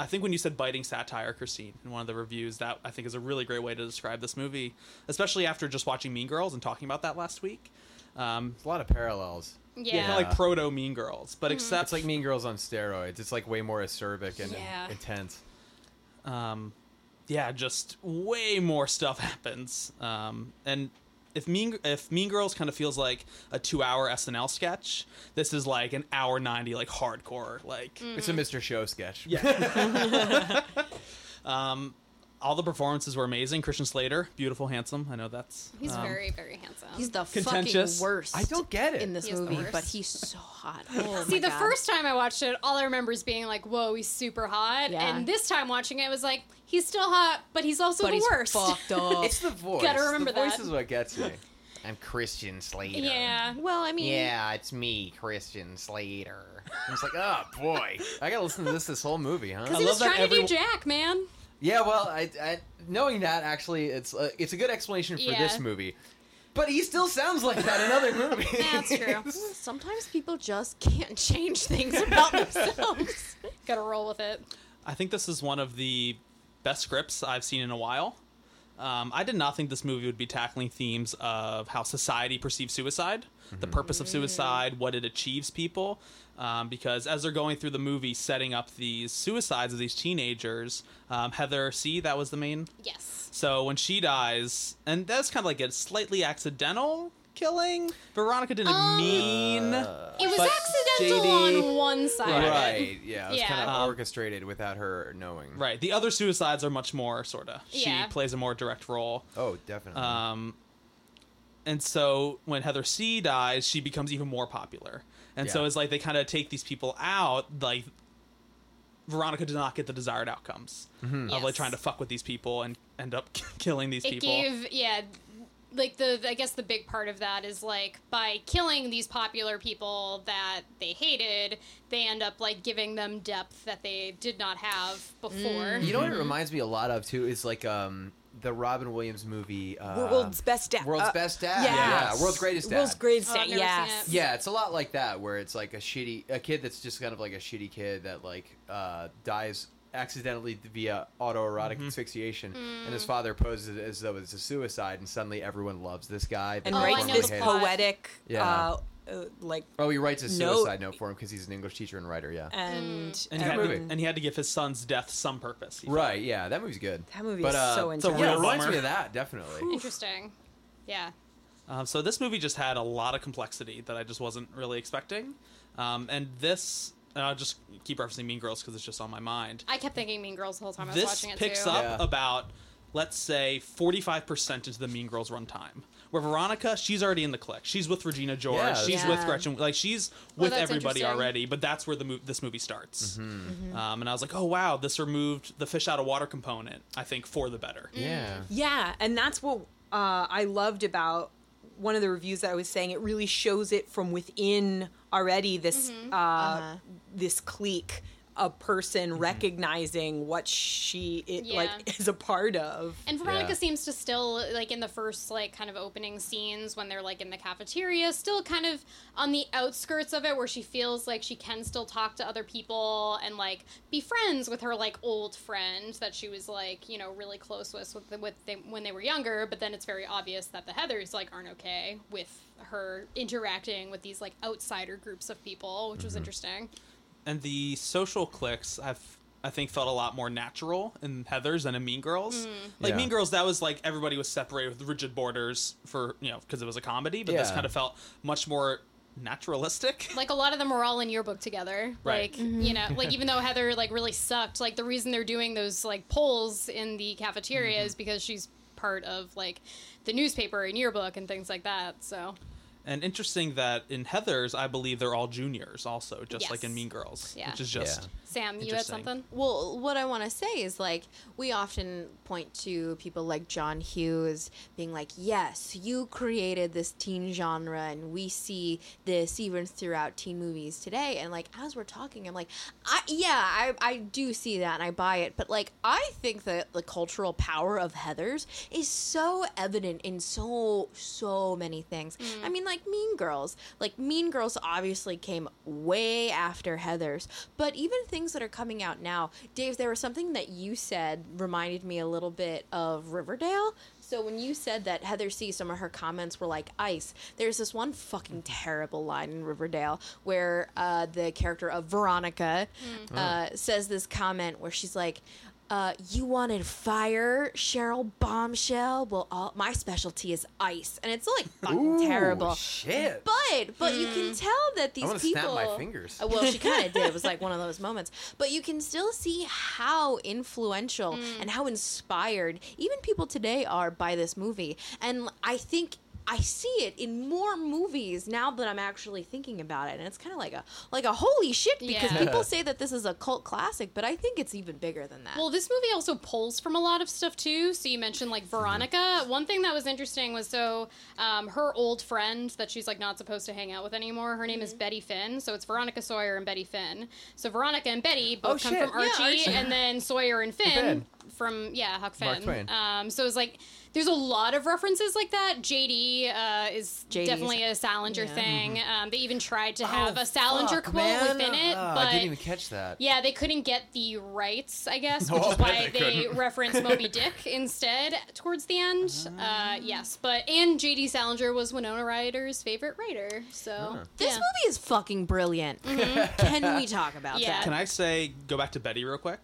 Speaker 4: I think when you said biting satire, Christine, in one of the reviews, that I think is a really great way to describe this movie, especially after just watching Mean Girls and talking about that last week. Um,
Speaker 2: a lot of parallels.
Speaker 1: Yeah.
Speaker 4: Kind of like proto Mean Girls, but except
Speaker 2: It's like Mean Girls on steroids. It's like way more acerbic and
Speaker 1: Yeah.
Speaker 2: intense.
Speaker 4: um, yeah, just way more stuff *laughs* happens. Um, and if Mean if Mean Girls kind of feels like a two hour SNL sketch, this is like an hour ninety, like hardcore, like
Speaker 2: It's a Mr. Show sketch.
Speaker 4: yeah. *laughs* *laughs* um, all the performances were amazing. Christian Slater, beautiful, handsome. I know that's
Speaker 1: He's
Speaker 4: um,
Speaker 1: very, very handsome.
Speaker 3: He's the
Speaker 4: Contentious.
Speaker 3: fucking worst.
Speaker 2: I don't get it.
Speaker 3: in this
Speaker 1: He is the
Speaker 3: movie, but he's so hot. *laughs* Oh
Speaker 1: See, the
Speaker 3: God.
Speaker 1: first time I watched it, all I remember is being like, "Whoa, he's super hot."
Speaker 3: Yeah.
Speaker 1: And this time watching it, it was like, "He's still hot, but he's also
Speaker 3: but
Speaker 1: the
Speaker 3: he's
Speaker 1: worst."
Speaker 3: fucked *laughs* up.
Speaker 2: It's the voice.
Speaker 1: Gotta remember
Speaker 2: the voice is what gets me. I'm Christian Slater.
Speaker 1: yeah.
Speaker 3: well, I mean,
Speaker 2: Yeah, it's me, Christian Slater. And it's like, oh boy, I gotta listen to this this whole movie, huh?
Speaker 1: Because
Speaker 4: I
Speaker 1: he
Speaker 4: love
Speaker 1: was
Speaker 4: that
Speaker 1: trying to do Jack, man.
Speaker 2: Yeah, well, I, I knowing that actually, it's uh, it's a good explanation for
Speaker 1: Yeah.
Speaker 2: this movie. But he still sounds like that in other *laughs* movies.
Speaker 1: That's true.
Speaker 3: sometimes people just can't change things about themselves. *laughs*
Speaker 1: Gotta roll with it.
Speaker 4: I think this is one of the best scripts I've seen in a while. Um, I did not think this movie would be tackling themes of how society perceives suicide, the purpose of suicide, what it achieves people. Um, because as they're going through the movie, setting up these suicides of these teenagers, um, Heather C. That was the main.
Speaker 1: Yes.
Speaker 4: So when she dies, and that's kind of like a slightly accidental killing. Veronica didn't
Speaker 1: Um,
Speaker 4: mean.
Speaker 1: It was accidental
Speaker 4: JD
Speaker 1: on one side. of
Speaker 2: right. Yeah, it was
Speaker 1: Yeah.
Speaker 2: kind of
Speaker 4: Um,
Speaker 2: orchestrated without her knowing.
Speaker 4: Right. The other suicides are much more sort of. She
Speaker 1: Yeah.
Speaker 4: plays a more direct role.
Speaker 2: Oh, definitely.
Speaker 4: Um, and so when Heather C dies, she becomes even more popular. And so it's like they kind of take these people out. Like Veronica did not get the desired outcomes mm-hmm. of like trying to fuck with these people and end up *laughs* killing these
Speaker 1: It
Speaker 4: people.
Speaker 1: gave, yeah, like the I guess the big part of that is like by killing these popular people that they hated, they end up like giving them depth that they did not have before. Mm.
Speaker 2: you know what it mm-hmm. reminds me a lot of too is like um the Robin Williams movie. Uh,
Speaker 5: World's Best Dad.
Speaker 2: World's
Speaker 5: uh,
Speaker 2: Best Dad.
Speaker 5: yes.
Speaker 2: Yeah, World's Greatest Dad.
Speaker 5: World's Greatest
Speaker 1: Oh,
Speaker 5: Dad.
Speaker 1: I've never seen
Speaker 5: yes.
Speaker 1: it.
Speaker 2: Yeah, it's a lot like that, where it's like a shitty a kid that's just kind of like a shitty kid that like uh, dies accidentally via autoerotic asphyxiation, and his father poses it as though it's a suicide, and suddenly everyone loves this guy.
Speaker 5: And
Speaker 1: Oh,
Speaker 5: writes this poetic,
Speaker 2: Yeah.
Speaker 5: uh, uh, like,
Speaker 2: Oh, he writes a suicide note for him because he's an English teacher and writer. Yeah.
Speaker 5: and
Speaker 4: and, he had
Speaker 2: movie.
Speaker 4: to, and he had to give his son's death some purpose. he.
Speaker 2: Right. Yeah, that movie's good.
Speaker 5: That movie
Speaker 2: but,
Speaker 5: is
Speaker 2: uh,
Speaker 5: so
Speaker 4: it's a
Speaker 5: intense.
Speaker 2: Yeah, it reminds
Speaker 4: bummer.
Speaker 2: me of that definitely.
Speaker 1: Interesting. Yeah.
Speaker 4: Um, so this movie just had a lot of complexity that I just wasn't really expecting. Um, and this, and I'll just keep referencing Mean Girls because it's just on my mind.
Speaker 1: I kept thinking Mean Girls the whole time I was
Speaker 4: this
Speaker 1: watching it
Speaker 4: picks
Speaker 1: too.
Speaker 4: up
Speaker 2: Yeah.
Speaker 4: about let's say 45% into the mean girls runtime where veronica she's already in the clique she's with regina george
Speaker 2: Yeah.
Speaker 4: she's
Speaker 3: Yeah.
Speaker 4: with gretchen like she's
Speaker 1: Well,
Speaker 4: with
Speaker 1: that's
Speaker 4: everybody already but that's where the mo- this movie starts
Speaker 2: Mm-hmm.
Speaker 4: um, and i was like oh wow this removed the fish out of water component i think for the better
Speaker 2: Yeah.
Speaker 5: Yeah, and that's what uh, I loved about one of the reviews that I was saying. It really shows it from within already. This uh,
Speaker 3: Uh-huh.
Speaker 5: this clique, a person mm-hmm. recognizing what she it,
Speaker 1: Yeah.
Speaker 5: like is a part of.
Speaker 1: And Veronica
Speaker 2: Yeah.
Speaker 1: seems to still like in the first like kind of opening scenes when they're like in the cafeteria, still kind of on the outskirts of it where she feels like she can still talk to other people and like be friends with her like old friend that she was like, you know, really close with with, the, with they, when they were younger, but then it's very obvious that the Heathers like aren't okay with her interacting with these like outsider groups of people, which was mm-hmm. interesting.
Speaker 4: And the social cliques i've i think felt a lot more natural in heathers than in mean girls. Mm. Like
Speaker 2: Yeah.
Speaker 4: mean girls that was like everybody was separated with rigid borders for you know because it was a comedy but this kind of felt much more naturalistic. *laughs*
Speaker 1: Like a lot of them were all in yearbook together.
Speaker 4: Right.
Speaker 1: like mm-hmm. you know like even though *laughs* heather like really sucked like the reason they're doing those like polls in the cafeteria mm-hmm. is because she's part of like the newspaper and yearbook and things like that so
Speaker 4: And interesting that in Heathers, I believe they're all juniors, also, just like in Mean Girls,
Speaker 1: Yeah.
Speaker 4: which is just
Speaker 2: Yeah.
Speaker 1: sam you had something
Speaker 3: Well, what I want to say is like we often point to people like John Hughes being like, "Yes, you created this teen genre and we see this even throughout teen movies today." And like as we're talking, I'm like, I yeah, I I do see that and I buy it, but like I think that the cultural power of Heathers is so evident in so so many things. Mm. I mean, like like Mean Girls. Like Mean Girls obviously came way after Heathers, but even things that are coming out now, Dave, there was something that you said reminded me a little bit of Riverdale. So when you said that Heather C, some of her comments were like ice, there's this one fucking terrible line in Riverdale where uh, the character of Veronica uh, says this comment where she's like, uh, "You wanted fire, Cheryl Bombshell. Well, all my specialty is ice," and it's like fucking
Speaker 2: Ooh,
Speaker 3: terrible.
Speaker 2: Shit.
Speaker 3: But but you can tell that these
Speaker 2: wanna
Speaker 3: people.
Speaker 2: snap my fingers.
Speaker 3: Uh, well, she kind of did. It was like *laughs* one of those moments. But you can still see how influential and how inspired even people today are by this movie. And I think I see it in more movies now that I'm actually thinking about it, and it's kind of like a like a holy shit because
Speaker 1: Yeah.
Speaker 3: people *laughs* say that this is a cult classic, but I think it's even bigger than that.
Speaker 1: Well, this movie also pulls from a lot of stuff too. So you mentioned like Veronica. One thing that was interesting was so um, her old friend that she's like not supposed to hang out with anymore. Her name is Betty Finn. So it's Veronica Sawyer and Betty Finn. So Veronica and Betty both
Speaker 2: Oh,
Speaker 1: come
Speaker 2: shit.
Speaker 1: from
Speaker 2: Yeah,
Speaker 1: Archie,
Speaker 2: Archie.
Speaker 1: and then Sawyer and Finn,
Speaker 2: Finn.
Speaker 1: from yeah Huck Finn.
Speaker 2: Mark Twain.
Speaker 1: Um, so it's like there's a lot of references like that. JD uh, is
Speaker 3: JD 's
Speaker 1: definitely a Salinger
Speaker 3: yeah.
Speaker 1: thing. Um, they even tried to have
Speaker 2: Oh,
Speaker 1: a Salinger
Speaker 2: fuck,
Speaker 1: quote
Speaker 2: man.
Speaker 1: within it,
Speaker 2: Ah,
Speaker 1: but
Speaker 2: I didn't even catch that.
Speaker 1: yeah, they couldn't get the rights, I guess, *laughs* which
Speaker 2: No,
Speaker 1: is why
Speaker 2: they
Speaker 1: they
Speaker 2: couldn't.
Speaker 1: reference Moby *laughs* Dick instead towards the end.
Speaker 2: Ah.
Speaker 1: Uh, yes, but and J.D. Salinger was Winona Ryder's favorite writer, so
Speaker 3: this
Speaker 1: yeah.
Speaker 3: movie is fucking brilliant. Can we talk about *laughs*
Speaker 1: Yeah.
Speaker 3: that?
Speaker 4: Can I say, go back to Betty real quick?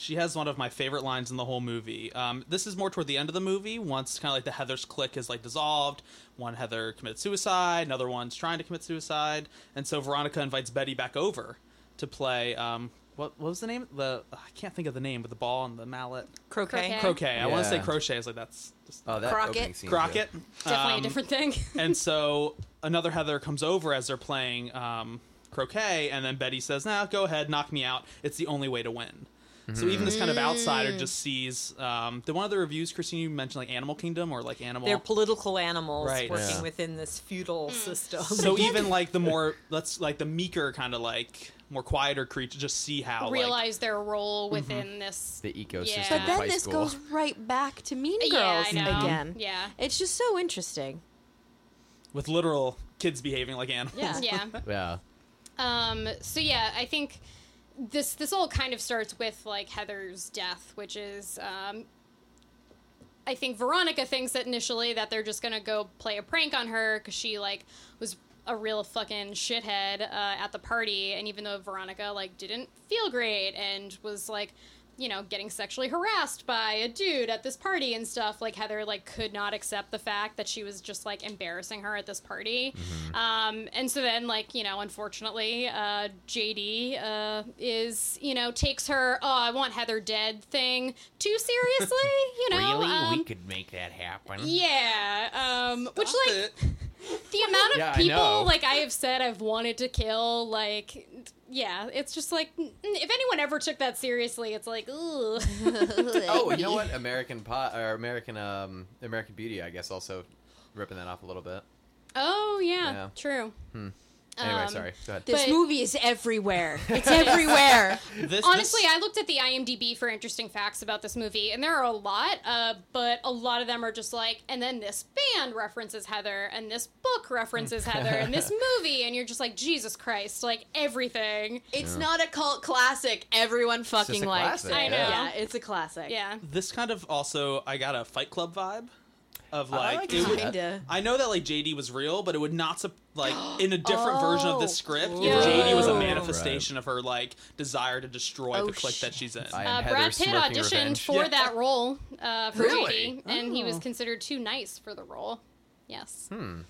Speaker 4: She has one of my favorite lines in the whole movie. Um, this is more toward the end of the movie, once kind of like the Heather's clique is like dissolved. One Heather committed suicide, another one's trying to commit suicide, and so Veronica invites Betty back over to play. Um, what, what was the name? The I can't think of the name with the ball and the mallet.
Speaker 5: Croquet.
Speaker 1: Croquet.
Speaker 4: Croquet. I want to say
Speaker 2: Yeah.
Speaker 4: crochet. I was like, that's just
Speaker 2: Oh, that
Speaker 3: Crockett.
Speaker 2: scene.
Speaker 4: Crockett.
Speaker 1: definitely
Speaker 4: Um,
Speaker 1: a different thing. *laughs*
Speaker 4: and so another Heather comes over as they're playing um, croquet, and then Betty says, "Now, go ahead, knock me out. It's the only way to win." So even this kind of outsider
Speaker 1: Mm.
Speaker 4: just sees um, the one of the reviews, Christine, you mentioned like Animal Kingdom or like Animal.
Speaker 5: They're political animals
Speaker 4: Right.
Speaker 5: working
Speaker 2: Yeah.
Speaker 5: within this feudal system.
Speaker 4: so *laughs* even like the more let's like the meeker kind of like more quieter creature, just see how like,
Speaker 1: Realize their role within this.
Speaker 2: The ecosystem.
Speaker 1: Yeah.
Speaker 3: But
Speaker 2: of
Speaker 3: then
Speaker 2: high
Speaker 3: this
Speaker 2: school.
Speaker 3: goes right back to Mean Girls
Speaker 1: Yeah, I know.
Speaker 3: again.
Speaker 1: Yeah.
Speaker 3: It's just so interesting.
Speaker 4: with literal kids behaving like animals.
Speaker 3: Yeah.
Speaker 1: Yeah. *laughs*
Speaker 2: Yeah.
Speaker 1: Um, so yeah, I think this this all kind of starts with like Heather's death, which is um, I think Veronica thinks that initially that they're just gonna go play a prank on her because she like was a real fucking shithead uh, at the party, and even though Veronica like didn't feel great and was like you know getting sexually harassed by a dude at this party and stuff like heather like could not accept the fact that she was just like embarrassing her at this party um, and so then like you know unfortunately uh, jd uh, is you know takes her oh i want heather dead thing too seriously *laughs* you know um, we
Speaker 2: could make that happen.
Speaker 1: yeah um, which like
Speaker 4: it.
Speaker 1: the amount of
Speaker 2: Yeah,
Speaker 1: people
Speaker 2: know.
Speaker 1: like I have said I've wanted to kill, like, yeah, it's just like if anyone ever took that seriously, it's like, ooh. *laughs*
Speaker 2: Oh, you know what? American pot or American um American Beauty, I guess, also ripping that off a little bit.
Speaker 1: oh yeah,
Speaker 2: Yeah.
Speaker 1: true.
Speaker 2: Anyway,
Speaker 1: Um,
Speaker 2: sorry. Go ahead.
Speaker 3: This
Speaker 1: But-
Speaker 3: movie is everywhere. *laughs* It's everywhere.
Speaker 4: This,
Speaker 1: Honestly,
Speaker 4: this,
Speaker 1: I looked at the IMDb for interesting facts about this movie, and there are a lot, uh, but a lot of them are just like, and then this band references Heather, and this book references Heather, and this *laughs* movie, and you're just like, Jesus Christ, like everything.
Speaker 3: It's not a cult classic. Everyone fucking likes
Speaker 2: classic,
Speaker 3: it.
Speaker 1: I know.
Speaker 3: Yeah, it's a classic.
Speaker 1: Yeah.
Speaker 4: this kind of also I got a Fight Club vibe of
Speaker 2: I
Speaker 4: like,
Speaker 2: like
Speaker 4: it would, I know that like JD was real, but it would not sup- like *gasps* in a different version of
Speaker 3: Oh.
Speaker 4: this script.
Speaker 1: Yeah.
Speaker 4: If JD was a
Speaker 2: Right.
Speaker 4: manifestation of her like desire to destroy
Speaker 3: Oh,
Speaker 4: the clique
Speaker 3: sh-
Speaker 4: that she's in.
Speaker 1: Uh,
Speaker 2: And
Speaker 1: Brad
Speaker 2: Heather's
Speaker 1: Pitt auditioned
Speaker 2: revenge.
Speaker 1: for
Speaker 4: Yeah.
Speaker 1: that role uh, for
Speaker 2: Really?
Speaker 1: JD, and he was
Speaker 3: Oh.
Speaker 1: considered too nice for the role. Yes.
Speaker 2: Hmm.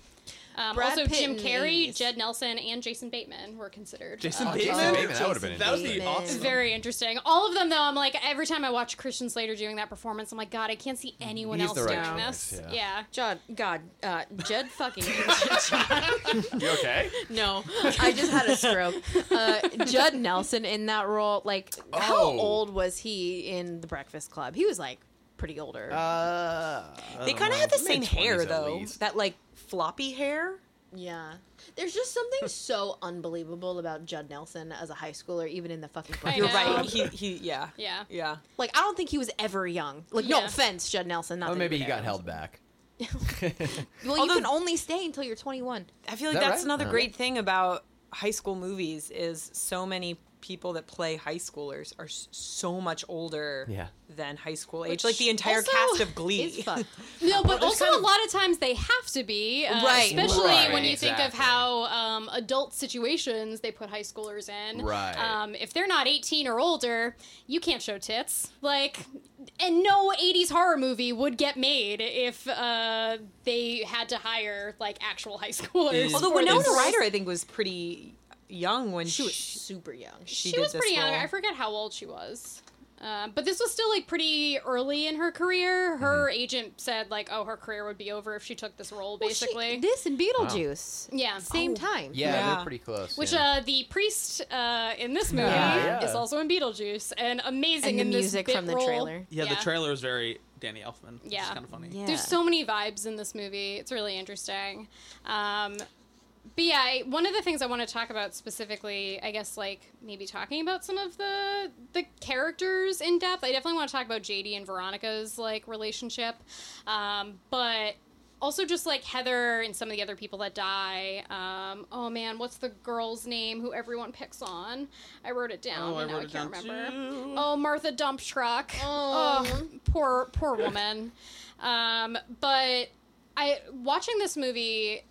Speaker 1: Um,
Speaker 3: Brad
Speaker 1: also,
Speaker 3: Pitt
Speaker 1: Jim Carrey,
Speaker 3: 80s.
Speaker 1: Jed Nelson, and Jason Bateman were considered.
Speaker 4: Jason
Speaker 1: uh,
Speaker 4: Bateman?
Speaker 2: Jason Bateman, that would've been
Speaker 4: That would be awesome.
Speaker 1: Very interesting. All of them, though, I'm like, every time I watch Christian Slater doing that performance, I'm like, God, I can't see anyone
Speaker 2: He's
Speaker 1: else
Speaker 2: right
Speaker 1: doing
Speaker 2: choice,
Speaker 1: this.
Speaker 2: yeah.
Speaker 1: Yeah.
Speaker 3: John, God, uh, Jed *laughs* fucking. *laughs*
Speaker 2: You okay?
Speaker 3: no, I just had a stroke. Uh, Judd Nelson in that role, like, how
Speaker 2: Oh.
Speaker 3: old was he in The Breakfast Club? He was like pretty older.
Speaker 2: Uh,
Speaker 5: they kind of had the same hair though. That like floppy hair.
Speaker 3: yeah. There's just something *laughs* so unbelievable about Judd Nelson as a high schooler, even in the fucking.
Speaker 1: I
Speaker 5: You're right. *laughs* He he yeah.
Speaker 1: Yeah.
Speaker 5: Yeah.
Speaker 3: Like, I don't think he was ever young. Like, no offense, Judd Nelson. Not
Speaker 2: Oh, maybe
Speaker 3: would
Speaker 2: he got held back. *laughs*
Speaker 3: Well,
Speaker 5: Although-
Speaker 3: you can only stay until you're 21.
Speaker 5: I feel like
Speaker 2: that
Speaker 5: that's
Speaker 2: right?
Speaker 5: another
Speaker 2: Uh.
Speaker 5: great thing about high school movies is so many people that play high schoolers are so much older
Speaker 2: Yeah.
Speaker 5: than high school age.
Speaker 1: Which
Speaker 5: like the entire cast of Glee. *laughs*
Speaker 1: No, but
Speaker 2: there's
Speaker 1: also
Speaker 2: kind
Speaker 1: a lot of times they have to be, uh,
Speaker 5: Right.
Speaker 1: Especially
Speaker 2: Right,
Speaker 1: when you think of how um, adult situations they put high schoolers in.
Speaker 2: Right.
Speaker 1: Um, if they're not 18 or older, you can't show tits. Like, and no 80s horror movie would get made if uh, they had to hire like actual high *laughs* schoolers.
Speaker 4: Is-
Speaker 5: Although
Speaker 1: for
Speaker 5: Winona
Speaker 1: these roles.
Speaker 5: Ryder, I think, was pretty young when
Speaker 3: She was super young.
Speaker 5: she,
Speaker 1: She, was
Speaker 5: this
Speaker 1: pretty young. I forget how old she was. Um, but this was still like pretty early in her career. Her agent said like, "Oh, her career would be over if she took this role."
Speaker 3: Well, she-
Speaker 1: Basically,
Speaker 3: this and Beetlejuice.
Speaker 1: yeah.
Speaker 3: Same
Speaker 5: Oh.
Speaker 3: time.
Speaker 2: Yeah,
Speaker 5: Yeah.
Speaker 2: they're pretty close.
Speaker 1: Which
Speaker 2: yeah.
Speaker 1: uh, the priest uh, in this movie
Speaker 2: Yeah, yeah.
Speaker 1: is also in Beetlejuice and amazing
Speaker 3: And the
Speaker 1: in this
Speaker 3: music
Speaker 1: bit
Speaker 3: from the
Speaker 1: role.
Speaker 3: trailer.
Speaker 4: Yeah, the trailer is very Danny Elfman. Which
Speaker 1: Yeah.
Speaker 4: is kind of funny.
Speaker 3: Yeah.
Speaker 1: There's so many vibes in this movie. It's really interesting. Um, but yeah, I, one of the things I want to talk about specifically, I guess, like maybe talking about some of the the characters in depth. I definitely want to talk about JD and Veronica's like relationship, um, but also just like Heather and some of the other people that die. Um, oh man, what's the girl's name who everyone picks on? I wrote it down.
Speaker 4: Oh, I
Speaker 1: now
Speaker 4: wrote
Speaker 1: I can't
Speaker 4: down
Speaker 1: remember.
Speaker 4: too.
Speaker 1: Oh, Martha Dump Truck. Oh, poor poor woman. Um, but I watching this movie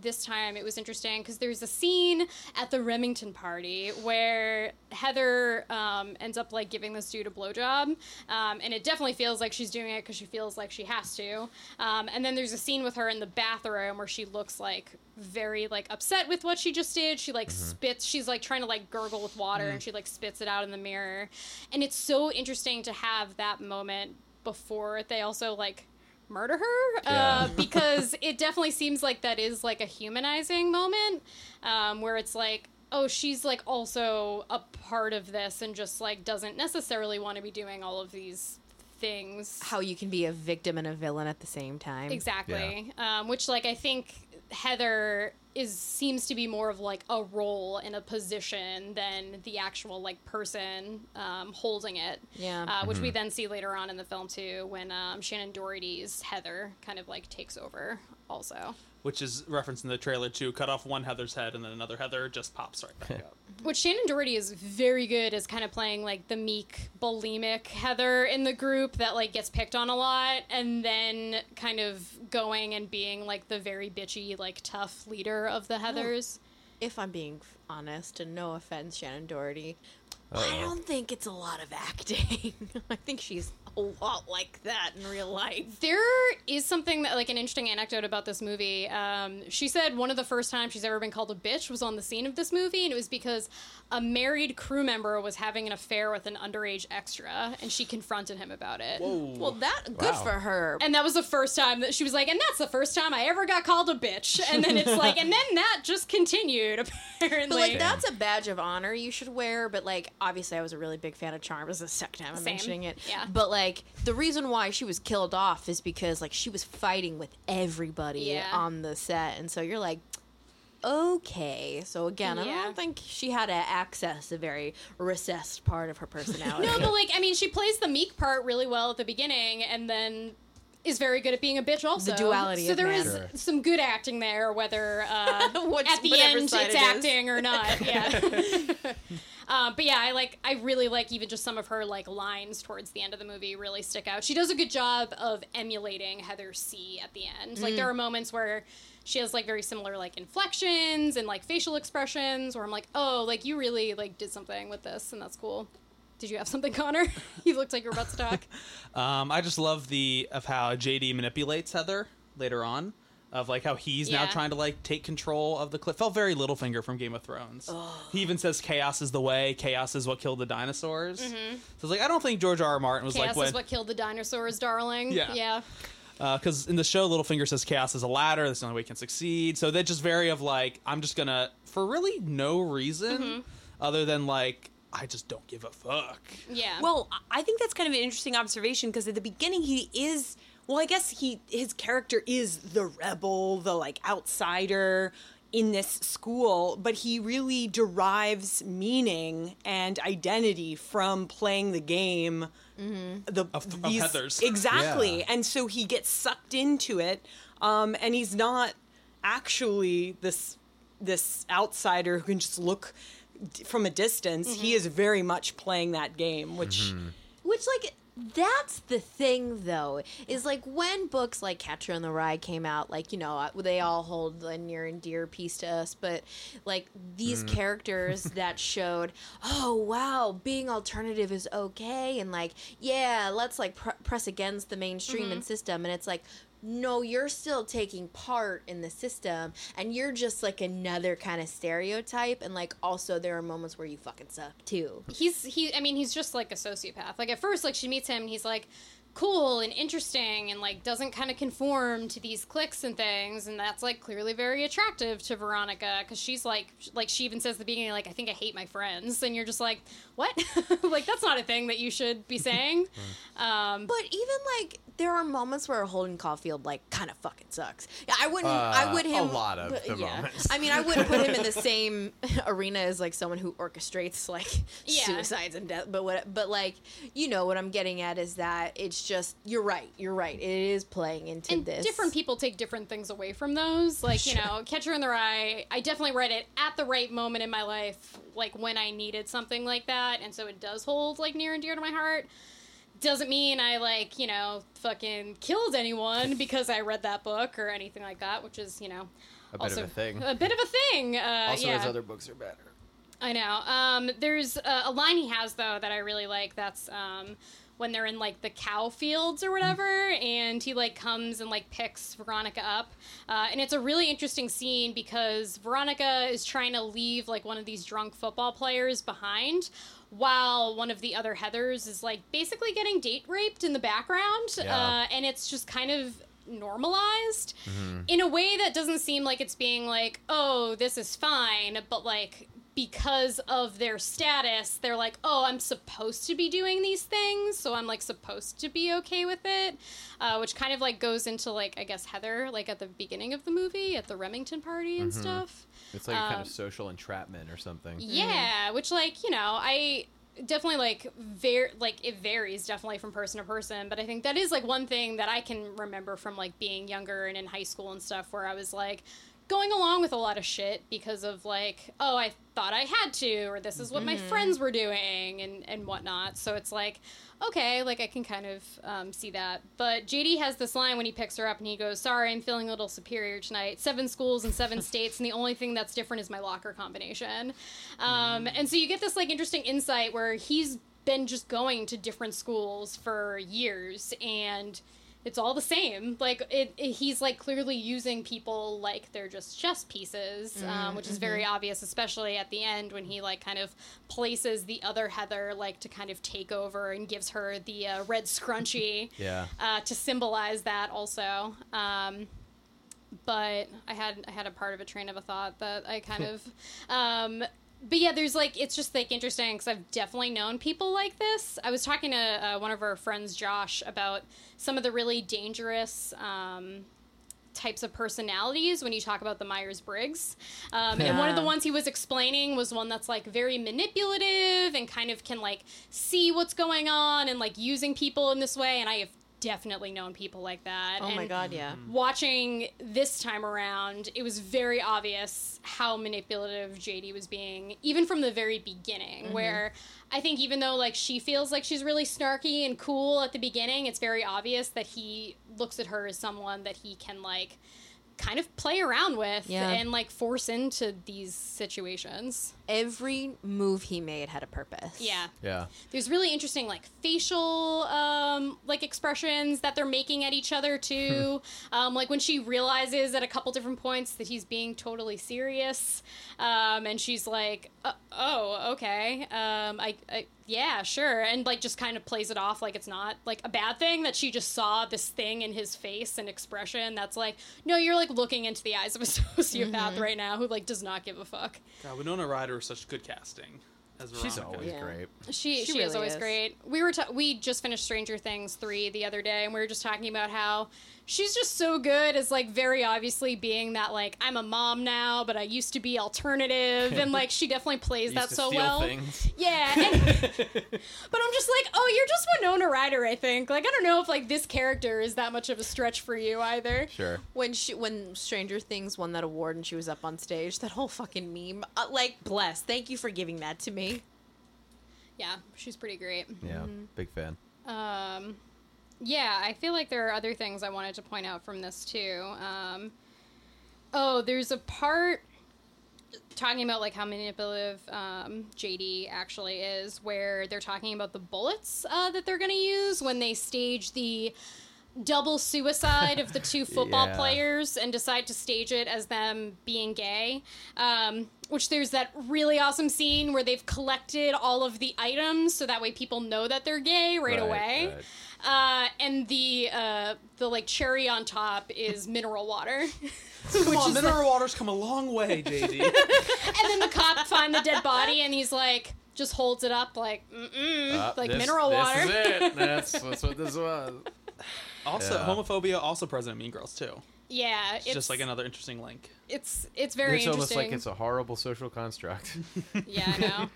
Speaker 1: this time it was interesting because there's a scene at the Remington party where Heather um, ends up like giving this dude a blowjob, um, and it definitely feels like she's doing it because she feels like she has to. Um, and then there's a scene with her in the bathroom where she looks like very like upset with what she just did. She like spits. She's like trying to like gurgle with water, and she like spits it out in the mirror. And it's so interesting to have that moment before they also like murder her uh,
Speaker 2: Yeah. *laughs*
Speaker 1: because it definitely seems like that is like a humanizing moment um, where it's like oh she's like also a part of this and just like doesn't necessarily want to be doing all of these things
Speaker 3: How you can be a victim and a villain at the same time.
Speaker 1: exactly um, which like i think heather is seems to be more of like a role in a position than the actual like person um, holding it.
Speaker 3: Yeah.
Speaker 1: uh, which we then see later on in the film too when um, Shannen Doherty's heather kind of like takes over also
Speaker 4: Which is referenced in the trailer too. Cut off one Heather's head and then another Heather just pops right back up.
Speaker 1: which Shannen Doherty is very good as kind of playing like the meek, bulimic Heather in the group that like gets picked on a lot, and then kind of going and being like the very bitchy, like tough leader of the Heathers.
Speaker 3: If I'm being honest, and no offense, Shannen Doherty, oh, I
Speaker 2: Uh-oh.
Speaker 3: don't think it's a lot of acting. *laughs* I think she's a lot like that in real life.
Speaker 1: There is something that like an interesting anecdote about this movie. Um, she said one of the first times she's ever been called a bitch was on the scene of this movie, and it was because a married crew member was having an affair with an underage extra, and she confronted him about it.
Speaker 4: Whoa.
Speaker 3: Well, that good
Speaker 2: Wow.
Speaker 3: for her.
Speaker 1: And that was the first time that she was like, and that's the first time I ever got called a bitch. And then it's like, and then that just continued, *laughs* apparently.
Speaker 3: But like that's a badge of honor you should wear. But like obviously I was a really big fan of Charmed. This is the second time I'm
Speaker 1: Same.
Speaker 3: mentioning it.
Speaker 1: Yeah.
Speaker 3: But like the reason why she was killed off is because like she was fighting with everybody
Speaker 1: Yeah.
Speaker 3: on the set, and so you're like. Okay, so again, I don't think she had to access a very recessed part of her personality.
Speaker 1: no, but like, I mean, she plays the meek part really well at the beginning, and then is very good at being a bitch also.
Speaker 3: The duality
Speaker 1: So there
Speaker 3: man.
Speaker 1: is
Speaker 2: Sure.
Speaker 1: some good acting there, whether uh, *laughs* at the end it's
Speaker 3: it
Speaker 1: acting or not. Yeah. *laughs* *laughs* Um, but yeah, I like. I really like even just some of her like lines towards the end of the movie really stick out. She does a good job of emulating Heather C at the end. Like there are moments where she has like very similar like inflections and like facial expressions, where I'm like, oh, like you really like did something with this, and that's cool. Did you have something, Connor? *laughs* you looked like you were about to talk. *laughs*
Speaker 4: Um, I just love the of how JD manipulates Heather later on, of like how he's now trying to like take control of the cliff. Felt very Littlefinger from Game of Thrones. He even says chaos is the way. Chaos is what killed the dinosaurs. So it's like I don't think George R. R. Martin was like
Speaker 1: Chaos
Speaker 4: like when
Speaker 1: is what killed the dinosaurs, darling.
Speaker 4: Yeah.
Speaker 1: Yeah.
Speaker 4: because in the show Littlefinger says chaos is a ladder. That's the only way it can succeed. So they're just very of like I'm just gonna for really no reason
Speaker 1: Mm-hmm.
Speaker 4: other than like I just don't give a fuck.
Speaker 1: Yeah.
Speaker 5: Well, I think that's kind of an interesting observation because at the beginning he is well, I guess he his character is the rebel, the like outsider in this school, but he really derives meaning and identity from playing the game. Mm-hmm. The
Speaker 4: Of- of
Speaker 5: these-
Speaker 4: Heathers. *laughs*
Speaker 5: exactly,
Speaker 2: Yeah.
Speaker 5: and so he gets sucked into it, um, and he's not actually this this outsider who can just look d- from a distance. He mm-hmm. is very much playing that game, which. Mm-hmm.
Speaker 3: Which, like, that's the thing, though, is like when books like Catcher in the Rye came out, like, you know, uh, they all hold a near and dear piece to us, but like these characters *laughs* that showed, oh, wow, being alternative is okay, and like, yeah, let's like pr- press against the mainstream and system, and it's like, no, you're still taking part in the system, and you're just like another kind of stereotype, and like also there are moments where you fucking suck too.
Speaker 1: he's he i mean he's just like a sociopath. Like at first like she meets him and he's like cool and interesting and like doesn't kind of conform to these cliques and things and that's like clearly very attractive to veronica because she's like like she even says at the beginning like i think i hate my friends and you're just like what? *laughs* Like that's not a thing that you should be saying. *laughs* Um
Speaker 3: But even like there are moments where Holden Caulfield like kind of fucking sucks. Yeah, I wouldn't. I
Speaker 2: Uh,
Speaker 3: would
Speaker 2: a lot of
Speaker 3: but-
Speaker 2: the
Speaker 3: yeah.
Speaker 2: moments.
Speaker 3: I mean, I wouldn't put him in the *laughs* same arena as like someone who orchestrates like
Speaker 1: Yeah.
Speaker 3: suicides and death. But what? But like you know what I'm getting at is that it's just you're right. You're right. It is playing into
Speaker 1: and
Speaker 3: this.
Speaker 1: different people take different things away from those. *laughs* Like, you know, Catcher in the Rye, I definitely read it at the right moment in my life, like when I needed something like that, and so it does hold like near and dear to my heart. Doesn't mean I like, you know, fucking killed anyone because I read that book or anything like that, which is, you know,
Speaker 2: A bit
Speaker 1: also
Speaker 2: of a thing.
Speaker 1: A bit of a thing. Uh,
Speaker 2: also,
Speaker 1: yeah.
Speaker 2: his other books are better.
Speaker 1: I know. Um, there's a, a line he has though that I really like. That's um, when they're in like the cow fields or whatever, and he like comes and like picks Veronica up, uh, and it's a really interesting scene because Veronica is trying to leave like one of these drunk football players behind. While one of the other Heathers is like basically getting date raped in the background,
Speaker 2: Yeah.
Speaker 1: uh, and it's just kind of normalized in a way that doesn't seem like it's being like, oh, this is fine, but like because of their status, they're like, oh, I'm supposed to be doing these things, so I'm like supposed to be okay with it, uh, which kind of like goes into like I guess Heather like at the beginning of the movie at the Remington party and stuff.
Speaker 2: It's like a kind
Speaker 1: Um,
Speaker 2: of social entrapment or something.
Speaker 1: Yeah, which like you know I definitely like very like it varies definitely from person to person, but I think that is like one thing that I can remember from like being younger and in high school and stuff where I was like going along with a lot of shit because of like oh I thought I had to or this is what my friends were doing and and whatnot. So it's like okay, like I can kind of um, see that. But JD has this line when he picks her up and he goes, Sorry, I'm feeling a little superior tonight. Seven schools and seven *laughs* states, and the only thing that's different is my locker combination. Um, and so you get this like interesting insight where he's been just going to different schools for years and it's all the same. Like it, it- he's like clearly using people like they're just chess pieces, um, which is very obvious, especially at the end when he like kind of places the other Heather like to kind of take over and gives her the uh, red scrunchie *laughs*
Speaker 2: Yeah.
Speaker 1: uh, to symbolize that also. Um, but I had I had a part of a train of a thought that I kind *laughs* of. Um, but yeah, there's like it's just like interesting because I've definitely known people like this. I was talking to uh, one of our friends, Josh, about some of the really dangerous. Um, types of personalities when you talk about the Myers Briggs. Um, And one of the ones he was explaining was one that's like very manipulative and kind of can like see what's going on and like using people in this way. And I have definitely known people like that.
Speaker 3: Oh my god, yeah. Mm-hmm.
Speaker 1: Watching this time around, it was very obvious how manipulative JD was being, even from the very beginning. Mm-hmm. Where I think even though like she feels like she's really snarky and cool at the beginning, it's very obvious that he looks at her as someone that he can like kind of play around with
Speaker 3: Yeah.
Speaker 1: and like force into these situations.
Speaker 3: Every move he made had a purpose.
Speaker 1: Yeah.
Speaker 2: Yeah.
Speaker 1: There's really interesting like facial um, like expressions that they're making at each other too. *laughs* um, like when she realizes at a couple different points that he's being totally serious, um, and she's like, uh, "Oh, okay, um, I, I, yeah, sure," and like just kind of plays it off like it's not like a bad thing that she just saw this thing in his face and expression that's like, no, you're like looking into the eyes of a *laughs* sociopath mm-hmm. right now who like does not give a fuck.
Speaker 4: God, Winona Ryder is such good casting as
Speaker 2: She's
Speaker 4: Veronica.
Speaker 2: always
Speaker 3: Yeah.
Speaker 2: great.
Speaker 1: She
Speaker 3: She
Speaker 1: she, is always
Speaker 3: is.
Speaker 1: great. We were ta- we just finished Stranger Things three the other day, and we were just talking about how she's just so good as like very obviously being that like I'm a mom now, but I used to be alternative, and like she definitely *laughs* plays
Speaker 2: Used
Speaker 1: that
Speaker 2: to
Speaker 1: so
Speaker 2: steal
Speaker 1: well.
Speaker 2: things.
Speaker 1: Yeah, and, *laughs* but I'm just like, oh, you're just Winona Ryder. I think like I don't know if like this character is that much of a stretch for you either.
Speaker 2: Sure.
Speaker 3: when she when Stranger Things won that award and she was up on stage, that whole fucking meme. Uh, like, bless. Thank you for giving that to me.
Speaker 1: Yeah, she's pretty great.
Speaker 2: Yeah,
Speaker 3: Mm-hmm.
Speaker 2: big fan.
Speaker 1: Um, yeah, I feel like there are other things I wanted to point out from this too. Um, oh, there's a part talking about like how manipulative um, JD actually is, where they're talking about the bullets uh, that they're going to use when they stage the double suicide of the two *laughs* football
Speaker 2: Yeah.
Speaker 1: players and decide to stage it as them being gay. Um, which there's that really awesome scene where they've collected all of the items so that way people know that they're gay right, away.
Speaker 2: right.
Speaker 1: Uh, and the uh, the like cherry on top is mineral water. *laughs*
Speaker 4: Come on, mineral water's come a long way, JD. *laughs*
Speaker 1: and then the cop find the dead body and he's like just holds it up like mm
Speaker 2: Uh,
Speaker 1: like
Speaker 2: this-
Speaker 1: mineral
Speaker 2: this
Speaker 1: water.
Speaker 2: is it. That's, *laughs* that's what this was.
Speaker 4: also,
Speaker 2: Yeah.
Speaker 4: homophobia also present in Mean Girls too.
Speaker 1: Yeah,
Speaker 4: It's,
Speaker 1: it's
Speaker 4: just like another interesting link.
Speaker 1: it's it's very
Speaker 2: it's almost like it's a horrible social construct. *laughs*
Speaker 1: Yeah, I know.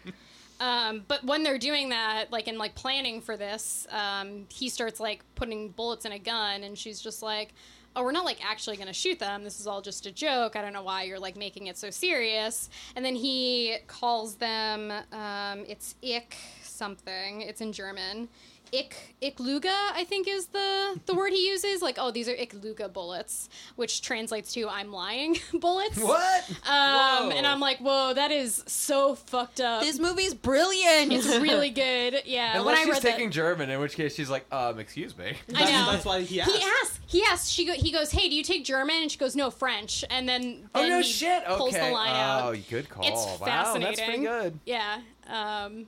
Speaker 1: um, but when they're doing that, like in like planning for this, um, he starts like putting bullets in a gun, and she's just like, "Oh, we're not like actually gonna shoot them. This is all just a joke. I don't know why you're like making it so serious." And then he calls them, um, it's ich something. It's in German. Ich, Ichluga, I think is the the word he uses. Like, oh, these are Ich lüge bullets, which translates to "I'm lying" *laughs* bullets.
Speaker 2: what?
Speaker 1: Um,
Speaker 4: Whoa.
Speaker 1: and I'm like, whoa, that is so fucked up.
Speaker 3: This movie's brilliant.
Speaker 1: it's *laughs* really good. Yeah.
Speaker 2: Unless
Speaker 1: when I
Speaker 2: she's
Speaker 1: read
Speaker 2: taking
Speaker 1: that,
Speaker 2: German, in which case she's like, um, excuse me.
Speaker 1: I
Speaker 4: That's,
Speaker 1: know.
Speaker 4: that's why he asked.
Speaker 1: he asks. He asks. She go, he goes, hey, do you take German? And she goes, no, French. And then,
Speaker 2: Oh
Speaker 1: then
Speaker 2: no
Speaker 1: he
Speaker 2: shit! Okay.
Speaker 1: the line
Speaker 2: oh,
Speaker 1: out.
Speaker 2: good call.
Speaker 1: It's
Speaker 2: wow,
Speaker 1: fascinating.
Speaker 2: that's pretty good.
Speaker 1: Yeah. Um,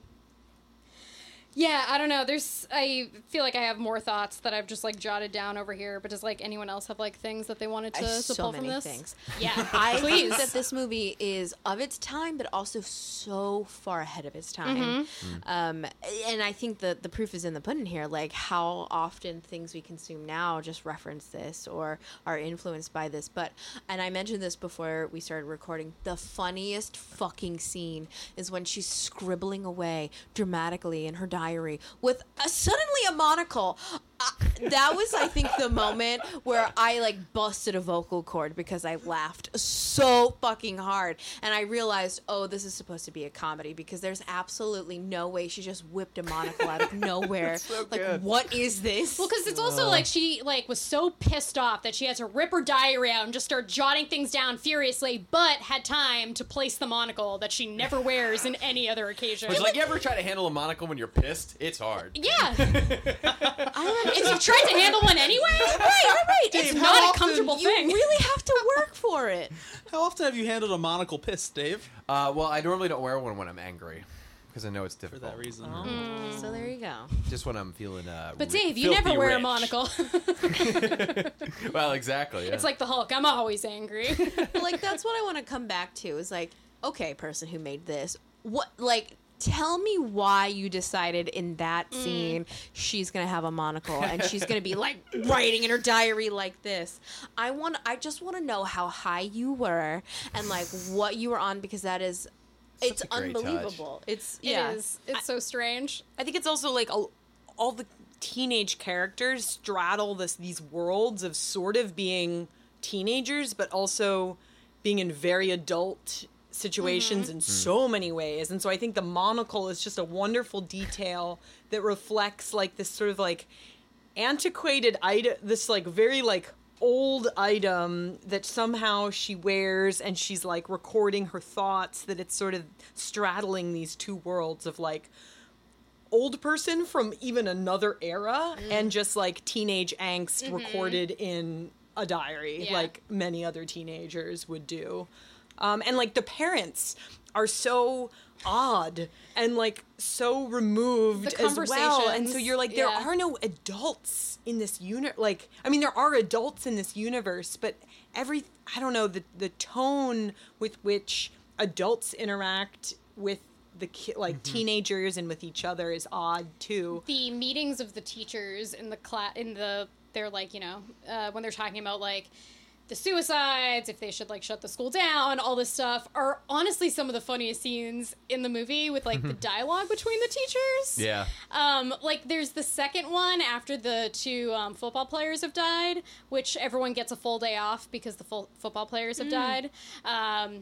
Speaker 1: yeah, I don't know. There's, I feel like I have more thoughts that I've just like jotted down over here. But does like anyone else have like things that they wanted to, to
Speaker 3: so
Speaker 1: pull from
Speaker 3: many
Speaker 1: this?
Speaker 3: things. *laughs*
Speaker 1: Yeah, *laughs*
Speaker 3: I
Speaker 1: please.
Speaker 3: think that this movie is of its time, but also so far ahead of its time.
Speaker 1: Mm-hmm.
Speaker 3: Um, and I think the the proof is in the pudding here. Like how often things we consume now just reference this or are influenced by this. But and I mentioned this before we started recording. The funniest fucking scene is when she's scribbling away dramatically in her diary with a, suddenly a monocle. Uh, that was, I think, the moment where I like busted a vocal cord because I laughed so fucking hard, and I realized, oh, this is supposed to be a comedy because there's absolutely no way she just whipped a monocle out of *laughs* nowhere.
Speaker 2: so
Speaker 3: like,
Speaker 2: good.
Speaker 3: what is this?
Speaker 1: Well, because it's also like she like was so pissed off that she had to rip her diary out and just start jotting things down furiously, but had time to place the monocle that she never wears in any other occasion.
Speaker 2: It's like you ever try to handle a monocle when you're pissed? It's hard.
Speaker 1: yeah, *laughs*
Speaker 3: I don't
Speaker 1: if you tried to handle one anyway, right, right, right. It's
Speaker 4: Dave, how
Speaker 1: not a comfortable
Speaker 3: you
Speaker 1: thing.
Speaker 3: You really have to work for it. *laughs*
Speaker 4: How often have you handled a monocle piss, Dave?
Speaker 2: Uh, well, I normally don't wear one when I'm angry because I know it's difficult.
Speaker 4: For that reason.
Speaker 3: So there you go.
Speaker 2: Just when I'm feeling. Uh,
Speaker 1: But
Speaker 2: ri-
Speaker 1: Dave, you never wear a monocle. *laughs* *laughs*
Speaker 2: well, exactly. Yeah.
Speaker 1: it's like the Hulk. I'm always angry.
Speaker 3: Like that's what I want to come back to is like, okay, person who made this, what like tell me why you decided in that
Speaker 1: Mm.
Speaker 3: scene she's gonna have a monocle and she's gonna be *laughs* like writing in her diary like this. I want I just want to know how high you were and like what you were on because that is it's
Speaker 2: a great touch.
Speaker 3: unbelievable. It's yeah.
Speaker 1: is. It's so strange.
Speaker 5: I think it's also like all, all the teenage characters straddle this these worlds of sort of being teenagers, but also being in very adult situations mm-hmm. in hmm. so many ways. And so I think the monocle is just a wonderful detail that reflects like this sort of like antiquated item, this like very like old item that somehow she wears and she's like recording her thoughts that it's sort of straddling these two worlds of like old person from even another era mm-hmm. and just like teenage angst mm-hmm. recorded in a diary
Speaker 1: Yeah.
Speaker 5: like many other teenagers would do um, and like the parents are so odd and like so removed as well and so you're like there
Speaker 1: yeah.
Speaker 5: are no adults in this unit. like i mean there are adults in this universe but every i don't know the the tone with which adults interact with the ki- like
Speaker 2: Mm-hmm.
Speaker 5: teenagers and with each other is odd too.
Speaker 1: the meetings of the teachers in the class in the they're like you know uh, when they're talking about like the suicides if they should like shut the school down all this stuff are honestly some of the funniest scenes in the movie with like the *laughs* dialogue between the teachers
Speaker 2: Yeah.
Speaker 1: um, like there's the second one after the two um, football players have died, which everyone gets a full day off because the full football players have died. Um,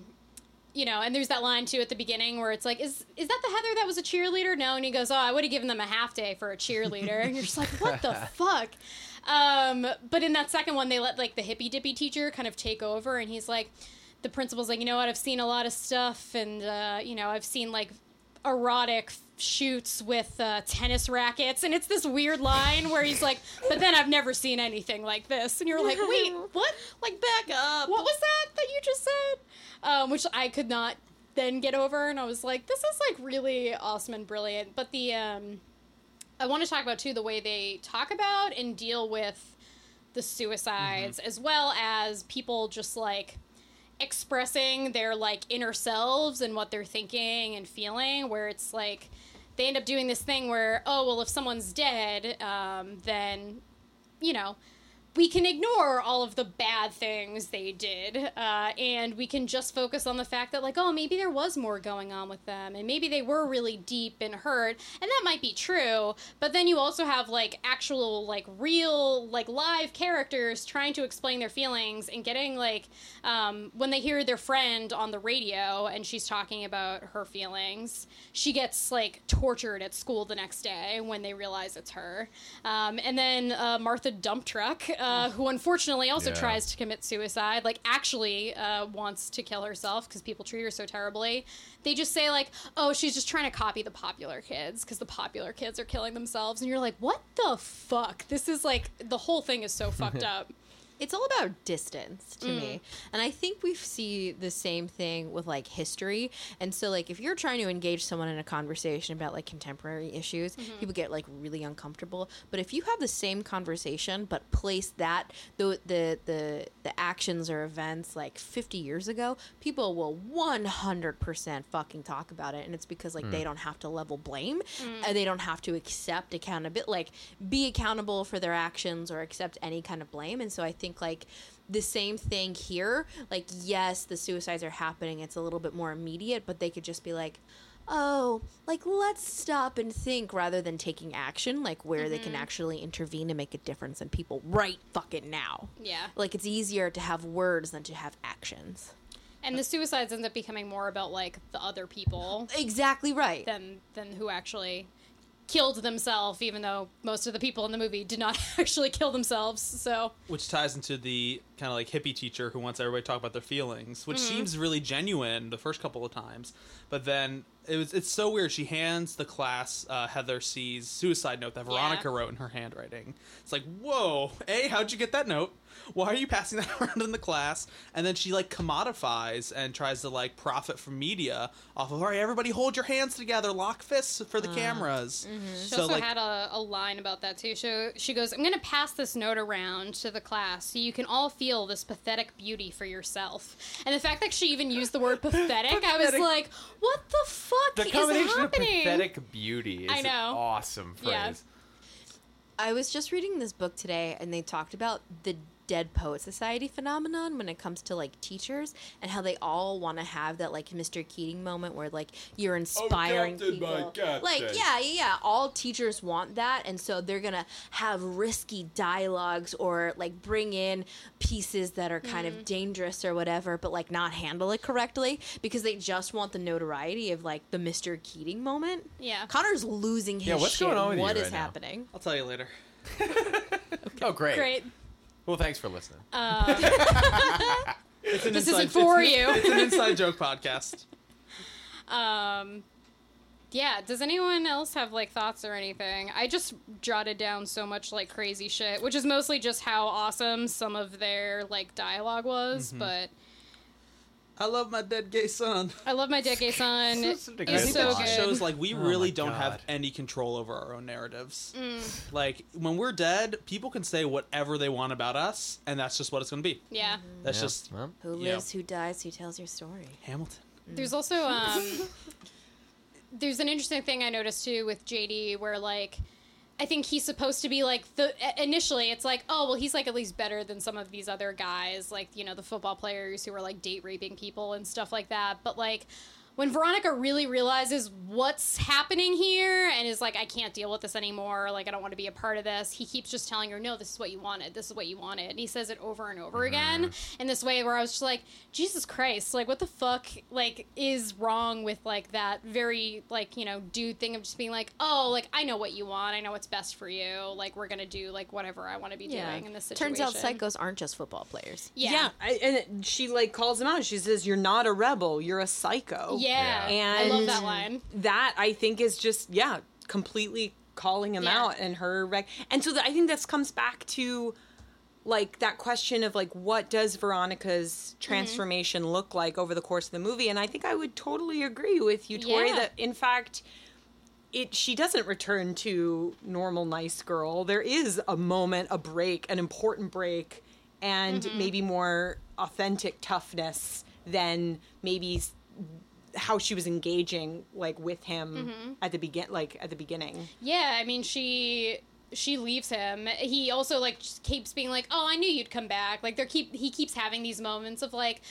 Speaker 1: you know, and there's that line too at the beginning where it's like, "Is is that the Heather that was a cheerleader?" No, and he goes, "Oh, I would have given them a half day for a cheerleader." and you're just like, "What the *laughs* fuck?" Um, but in that second one, they let like the hippy dippy teacher kind of take over, and he's like, the principal's like, you know what? I've seen a lot of stuff, and uh, you know, I've seen like erotic shoots with uh, tennis rackets, and it's this weird line where he's like, "But then I've never seen anything like this," and you're like, "Wait, *laughs* what?
Speaker 3: Like back up.
Speaker 1: What was that that you just said?" Um, which I could not then get over, and I was like, "This is like really awesome and brilliant." But the um, I want to talk about too the way they talk about and deal with the suicides, as well as people just like expressing their like inner selves and what they're thinking and feeling where it's like they end up doing this thing where oh well if someone's dead um, then you know we can ignore all of the bad things they did uh, and we can just focus on the fact that like oh maybe there was more going on with them and maybe they were really deep and hurt and that might be true but then you also have like actual like real like live characters trying to explain their feelings and getting like um, when they hear their friend on the radio and she's talking about her feelings she gets like tortured at school the next day when they realize it's her. Um, and then uh, martha dump truck uh, who unfortunately also
Speaker 2: Yeah.
Speaker 1: tries to commit suicide like actually uh, wants to kill herself because people treat her so terribly. They just say like oh she's just trying to copy the popular kids because the popular kids are killing themselves. And you're like what the fuck? This is like the whole thing is so fucked *laughs* up
Speaker 3: it's all about distance to me. Mm. And i think we see the same thing with like history. And so like if you're trying to engage someone in a conversation about like contemporary issues mm-hmm. people get like really uncomfortable. But if you have the same conversation but place that the the the, the actions or events like 50 years ago people will 100% fucking talk about it. And it's because like they mm. don't have to level blame. Mm. And they don't have to accept accountability like be accountable for their actions or accept any kind of blame. And so i think like the same thing here. Like yes the suicides are happening. It's a little bit more immediate but they could just be like oh like let's stop and think rather than taking action like where they can mm-hmm. actually intervene and make a difference in people right fucking now.
Speaker 1: Yeah.
Speaker 3: Like it's easier to have words than to have actions.
Speaker 1: And the suicides end up becoming more about like the other people
Speaker 3: exactly right.
Speaker 1: than than who actually killed themselves even though most of the people in the movie did not *laughs* actually kill themselves so
Speaker 4: which ties into the kind of like hippie teacher who wants everybody to talk about their feelings, which seems really genuine the first couple of times, but then it was it's so weird. She hands the class uh, Heather C's suicide note that
Speaker 1: Yeah.
Speaker 4: Veronica wrote in her handwriting. It's like, whoa, a how'd you get that note? Why are you passing *laughs* that around in the class? And then she like commodifies and tries to like profit from media off of, all right, everybody hold your hands together, lock fists for the uh, cameras. Mm-hmm.
Speaker 1: she
Speaker 4: So
Speaker 1: also
Speaker 4: like,
Speaker 1: had a, a line about that too so she goes i'm going to pass this note around to the class so you can all feel this pathetic beauty for yourself and the fact that she even used the word *laughs* pathetic, i was like what the fuck
Speaker 2: The
Speaker 1: is
Speaker 2: combination of
Speaker 1: happening
Speaker 2: pathetic beauty is
Speaker 1: I know.
Speaker 2: an awesome phrase.
Speaker 1: Yeah.
Speaker 3: I was just reading this book today, and they talked about the Dead Poet Society phenomenon when it comes to like teachers and how they all want to have that like Mr. Keating moment where like you're oh, inspiring
Speaker 2: captain, my
Speaker 3: people.
Speaker 2: captain.
Speaker 3: Like yeah, yeah, yeah. All teachers want that, and so they're gonna have risky dialogues or like bring in pieces that are kind of mm-hmm. dangerous or whatever, but like not handle it correctly because they just want the notoriety of like the Mr. Keating moment.
Speaker 1: Yeah.
Speaker 3: Connor's losing his
Speaker 2: Yeah, what's
Speaker 3: shit.
Speaker 2: going on with you
Speaker 3: What is
Speaker 2: right now?
Speaker 3: happening?
Speaker 4: I'll tell you later. *laughs*
Speaker 2: Oh, great.
Speaker 1: great
Speaker 2: Well, thanks for listening. *laughs*
Speaker 4: It's an
Speaker 1: This
Speaker 4: inside-
Speaker 1: isn't for
Speaker 4: it's-
Speaker 1: you.
Speaker 4: It's an inside *laughs* joke podcast.
Speaker 1: Um, yeah. Does anyone else have like thoughts or anything? I just jotted down so much like crazy shit, which is mostly just how awesome some of their like dialogue was.
Speaker 2: Mm-hmm.
Speaker 1: But
Speaker 4: I love my dead gay son.
Speaker 1: I love my dead gay son.
Speaker 2: Such a
Speaker 1: He's
Speaker 2: good
Speaker 4: I think
Speaker 1: so
Speaker 4: that
Speaker 2: line.
Speaker 4: just
Speaker 1: good.
Speaker 4: shows like we
Speaker 2: Oh
Speaker 4: really
Speaker 2: my
Speaker 4: don't have
Speaker 2: God.
Speaker 4: any control over our own narratives.
Speaker 1: Mm.
Speaker 4: Like when we're dead, people can say whatever they want about us, and that's just what it's going to be.
Speaker 1: yeah.
Speaker 4: That's
Speaker 2: Yeah.
Speaker 4: just
Speaker 2: Well,
Speaker 3: Who
Speaker 4: Yeah.
Speaker 3: lives, who dies, who tells your story.
Speaker 4: Hamilton.
Speaker 1: There's also *laughs* um there's an interesting thing I noticed too with JD where like I think he's supposed to be like the initially it's like oh well he's like at least better than some of these other guys like you know the football players who are like date raping people and stuff like that. But like when Veronica really realizes what's happening here and is like, I can't deal with this anymore, like, I don't want to be a part of this, he keeps just telling her, No, this is what you wanted, this is what you wanted. And he says it over and over mm-hmm. again in this way where I was just like, Jesus Christ, like, what the fuck, like, is wrong with, like, that very, like, you know, dude thing of just being like, Oh, like, I know what you want, I know what's best for you, like, we're gonna do, like, whatever I want to be doing in this situation.
Speaker 3: Turns out psychos aren't just football players.
Speaker 1: Yeah.
Speaker 5: I, and she like calls him out. She says, "You're not a rebel. You're a psycho."
Speaker 1: Yeah.
Speaker 5: And
Speaker 1: I love that line.
Speaker 5: That I think is just yeah, completely calling him
Speaker 1: Yeah.
Speaker 5: out and her rec- and so that, I think this comes back to like that question of like what does Veronica's
Speaker 1: Mm-hmm.
Speaker 5: transformation look like over the course of the movie and I think I would totally agree with you Tori
Speaker 1: Yeah.
Speaker 5: that in fact it she doesn't return to normal nice girl there is a moment a break an important break and
Speaker 1: Mm-hmm.
Speaker 5: maybe more authentic toughness than maybe how she was engaging like with him
Speaker 1: Mm-hmm.
Speaker 5: at the begin like at the beginning
Speaker 1: Yeah, I mean she she leaves him. He also like keeps being like, "Oh, I knew you'd come back." Like they keep he keeps having these moments of like,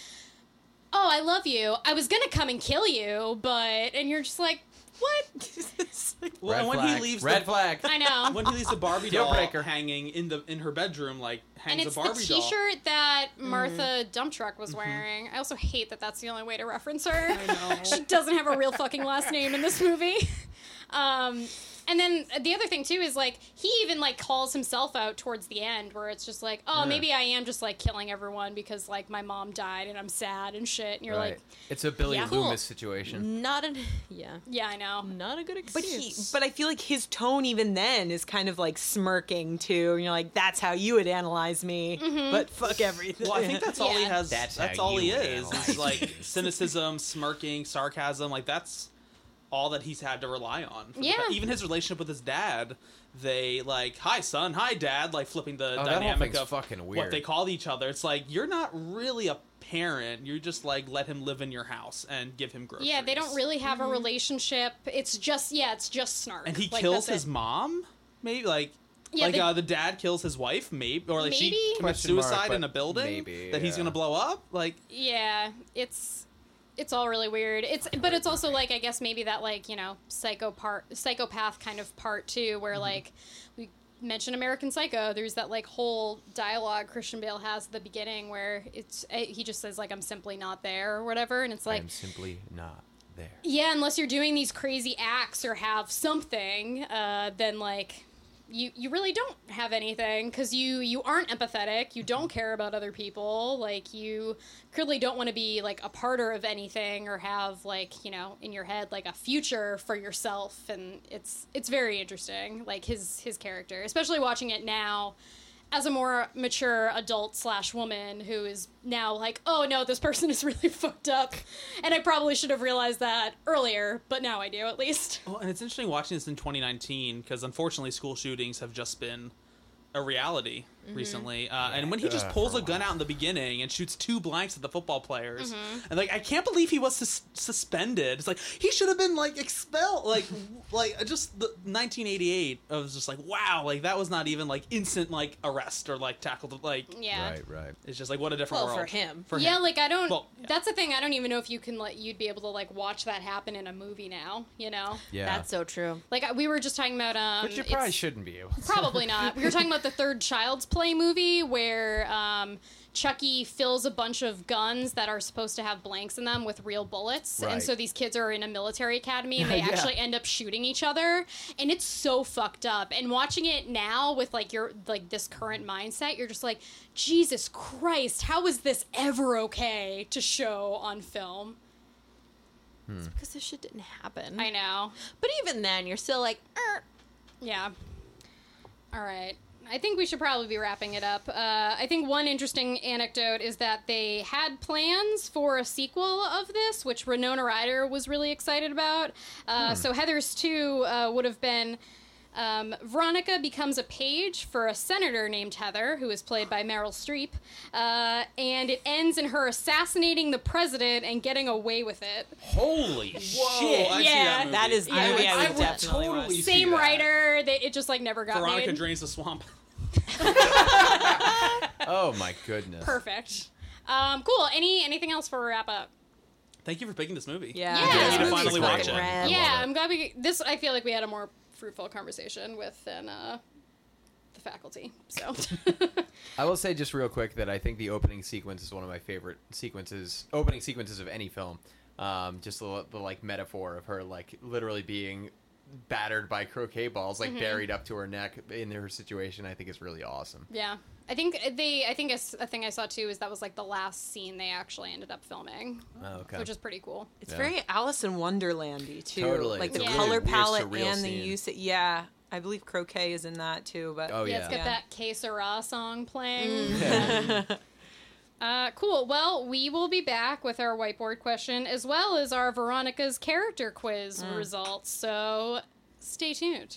Speaker 1: "Oh, I love you. I was going to come and kill you, but..." And you're just like, "What?" *laughs*
Speaker 4: Well,
Speaker 2: Red
Speaker 4: and when
Speaker 2: flag.
Speaker 4: he leaves
Speaker 2: Red
Speaker 4: the,
Speaker 2: flag.
Speaker 1: I know. *laughs*
Speaker 4: when he leaves the Barbie
Speaker 2: Deal
Speaker 4: doll
Speaker 2: breaker.
Speaker 4: hanging in the in her bedroom, like hangs
Speaker 1: and it's
Speaker 4: a
Speaker 1: the
Speaker 4: Barbie doll.
Speaker 1: T-shirt that Martha Dump Truck was wearing. I also hate that that's the only way to reference her. *laughs* she doesn't have a real fucking last name in this movie. Um, and then the other thing too is like he even like calls himself out towards the end, where it's just like, oh,
Speaker 2: Yeah.
Speaker 1: maybe I am just like killing everyone because like my mom died and I'm sad and shit. And you're
Speaker 2: Right.
Speaker 1: like,
Speaker 2: it's a Billy
Speaker 1: Yeah.
Speaker 2: Loomis
Speaker 3: Cool.
Speaker 2: situation.
Speaker 3: Not an yeah,
Speaker 1: yeah, I know.
Speaker 3: not a good excuse but
Speaker 5: he but i feel like his tone even then is kind of like smirking too and you're like that's how you would analyze me
Speaker 1: Mm-hmm.
Speaker 5: but fuck everything
Speaker 4: Well, I think that's all he has.
Speaker 2: That's
Speaker 4: That's, all he is.
Speaker 2: analyze
Speaker 4: Is like *laughs* cynicism, smirking, sarcasm. Like that's all that he's had to rely on. for the
Speaker 1: Yeah.
Speaker 4: pa- even his relationship with his dad, they like, "Hi, son. Hi, dad." Like flipping the
Speaker 2: Oh,
Speaker 4: dynamic of
Speaker 2: fucking weird.
Speaker 4: what they call each other. It's like you're not really a parent. You just like let him live in your house and give him groceries.
Speaker 1: Yeah, they don't really have a relationship. It's just yeah, it's just snark.
Speaker 4: And he
Speaker 1: Like,
Speaker 4: kills his
Speaker 1: it.
Speaker 4: mom. Maybe like.
Speaker 1: Yeah,
Speaker 4: like
Speaker 1: they-
Speaker 4: uh, the dad kills his wife, maybe, or like
Speaker 1: Maybe?
Speaker 4: she commits
Speaker 2: Question mark,
Speaker 4: suicide in a building
Speaker 2: maybe,
Speaker 4: that he's gonna blow up. Like,
Speaker 1: Yeah, it's it's all really weird. It's but it's also like I guess maybe that like you know psycho part psychopath kind of part too, where like we mentioned American Psycho. There's that like whole dialogue Christian Bale has at the beginning where it's eh, he just says like I'm simply not there or whatever, and it's like
Speaker 2: I'm simply not there.
Speaker 1: yeah, unless you're doing these crazy acts or have something, uh, then like you you really don't have anything because you you aren't empathetic. You don't care about other people. Like you clearly don't want to be like a parter of anything or have like you know in your head like a future for yourself. And it's it's very interesting. Like his his character, especially watching it now as a more mature adult slash woman who is now like, oh no, this person is *laughs* really fucked up, and I probably should have realized that earlier, but now I do at least.
Speaker 4: Well, and it's interesting watching this in 2019 because unfortunately, school shootings have just been a reality
Speaker 1: Mm-hmm.
Speaker 4: recently. Uh, and when he just
Speaker 2: Uh,
Speaker 4: pulls a
Speaker 2: a
Speaker 4: gun out in the beginning and shoots two blanks at the football players,
Speaker 1: Mm-hmm.
Speaker 4: and like I can't believe he was sus- suspended. It's like he should have been like expelled. Like, *laughs* like just the 1988. I was just like, wow, like that was not even like instant like arrest or like tackled. Like,
Speaker 1: Yeah.
Speaker 2: Right, right.
Speaker 4: it's just like what a different
Speaker 3: Well, for
Speaker 4: world
Speaker 3: him.
Speaker 4: For
Speaker 1: yeah,
Speaker 4: him.
Speaker 1: like I don't.
Speaker 4: Well, yeah.
Speaker 1: That's the thing. I don't even know if you can like you'd be able to like watch that happen in a movie now. You know,
Speaker 2: Yeah.
Speaker 3: That's so true.
Speaker 1: like we were just talking about. Um,
Speaker 2: But you probably shouldn't be able to.
Speaker 1: Probably not. We were talking about the third Child's Play movie where um, Chucky fills a bunch of guns that are supposed to have blanks in them with real bullets. And so these kids are in a military academy and *laughs* they
Speaker 2: Yeah.
Speaker 1: actually end up shooting each other. And it's so fucked up. And watching it now with like your like this current mindset, you're just like, Jesus Christ, how is this ever okay to show on film?
Speaker 3: It's because this shit didn't happen.
Speaker 1: I know.
Speaker 3: But even then, you're still like, er.
Speaker 1: Yeah. All right. I think we should probably be wrapping it up. Uh, I think one interesting anecdote is that they had plans for a sequel of this, which Winona Ryder was really excited about. Uh, So Heather's 2 uh, would have been Um, Veronica becomes a page for a senator named Heather, who is played by Meryl Streep, uh, and it ends in her assassinating the president and getting away with it.
Speaker 2: Holy
Speaker 4: Whoa,
Speaker 2: shit!
Speaker 4: I see
Speaker 1: Yeah.
Speaker 4: that movie.
Speaker 5: That is the
Speaker 1: Yeah,
Speaker 5: movie
Speaker 1: I
Speaker 5: I would
Speaker 1: would
Speaker 5: definitely
Speaker 2: totally
Speaker 5: watch.
Speaker 2: see
Speaker 1: Same
Speaker 2: that.
Speaker 1: writer, they, it just like never got
Speaker 4: Veronica
Speaker 1: made.
Speaker 4: drains the swamp. *laughs*
Speaker 2: Oh my goodness.
Speaker 1: Perfect. Um, cool. Any anything else for a wrap up?
Speaker 4: Thank you for picking this movie.
Speaker 5: Yeah.
Speaker 1: Yeah,
Speaker 4: I
Speaker 1: this
Speaker 4: need to
Speaker 1: movie's
Speaker 4: finally
Speaker 2: great.
Speaker 4: watch it.
Speaker 3: Rad.
Speaker 1: Yeah,
Speaker 2: it.
Speaker 1: I'm glad we this. I feel like we had a more fruitful conversation with than uh, the faculty. So *laughs*
Speaker 2: I will say just real quick that I think the opening sequence is one of my favorite sequences, opening sequences of any film. Um, just the, the like metaphor of her like literally being battered by croquet balls, like mm-hmm. buried up to her neck in her situation. I think is really awesome.
Speaker 1: yeah, I think they. I think a, thing I saw too is that was like the last scene they actually ended up filming,
Speaker 2: Oh, okay.
Speaker 1: which is pretty cool.
Speaker 5: It's
Speaker 2: Yeah.
Speaker 5: very Alice in Wonderlandy too.
Speaker 2: Totally.
Speaker 5: Like
Speaker 1: It's
Speaker 5: the color
Speaker 2: weird, weird,
Speaker 5: palette
Speaker 2: surreal
Speaker 5: and the
Speaker 2: scene.
Speaker 5: use. Yeah, I believe croquet is in that too. But
Speaker 2: Oh,
Speaker 1: yeah,
Speaker 2: yeah.
Speaker 1: it's got
Speaker 5: Yeah.
Speaker 1: that Que Sera song playing. Mm.
Speaker 2: Yeah. *laughs*
Speaker 1: Uh, cool. Well, we will be back with our whiteboard question as well as our Veronica's character quiz results. So stay tuned.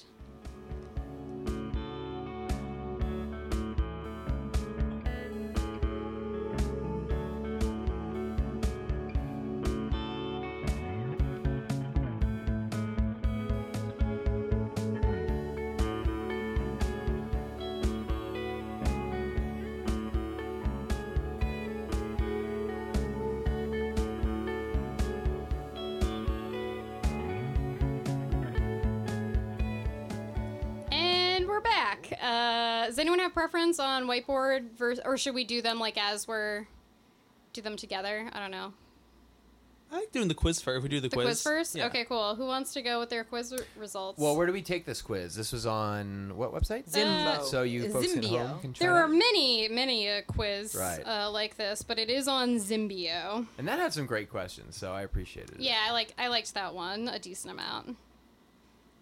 Speaker 1: Does anyone have preference on whiteboard vers- or should we do them like as we're do them together? I don't know.
Speaker 4: I like doing the quiz first. If we do the,
Speaker 1: The quiz, first?
Speaker 4: Yeah.
Speaker 1: Okay, cool. Who wants to go with their quiz r- results?
Speaker 2: well, where do we take this quiz? This was on what website?
Speaker 5: Zimbio.
Speaker 2: So you folks at
Speaker 3: Zimbio.
Speaker 2: home can try.
Speaker 1: there are many, many a quiz
Speaker 2: Right.
Speaker 1: uh, like this, but it is on Zimbio.
Speaker 2: and that had some great questions, so I appreciated it.
Speaker 1: Yeah, I like I liked that one a decent amount.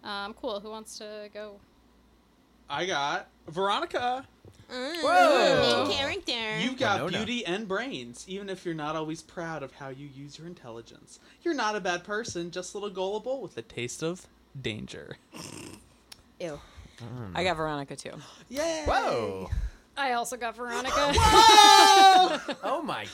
Speaker 1: Um, cool. Who wants to go?
Speaker 4: I got Veronica. Mm.
Speaker 2: Whoa!
Speaker 3: Main character.
Speaker 4: You've got
Speaker 2: Winona.
Speaker 4: beauty and brains, even if you're not always proud of how you use your intelligence. You're not a bad person, just a little gullible with a taste of danger.
Speaker 3: Ew. Mm.
Speaker 5: I got Veronica too.
Speaker 4: Yay!
Speaker 2: Whoa!
Speaker 1: I also got Veronica. *laughs*
Speaker 2: oh my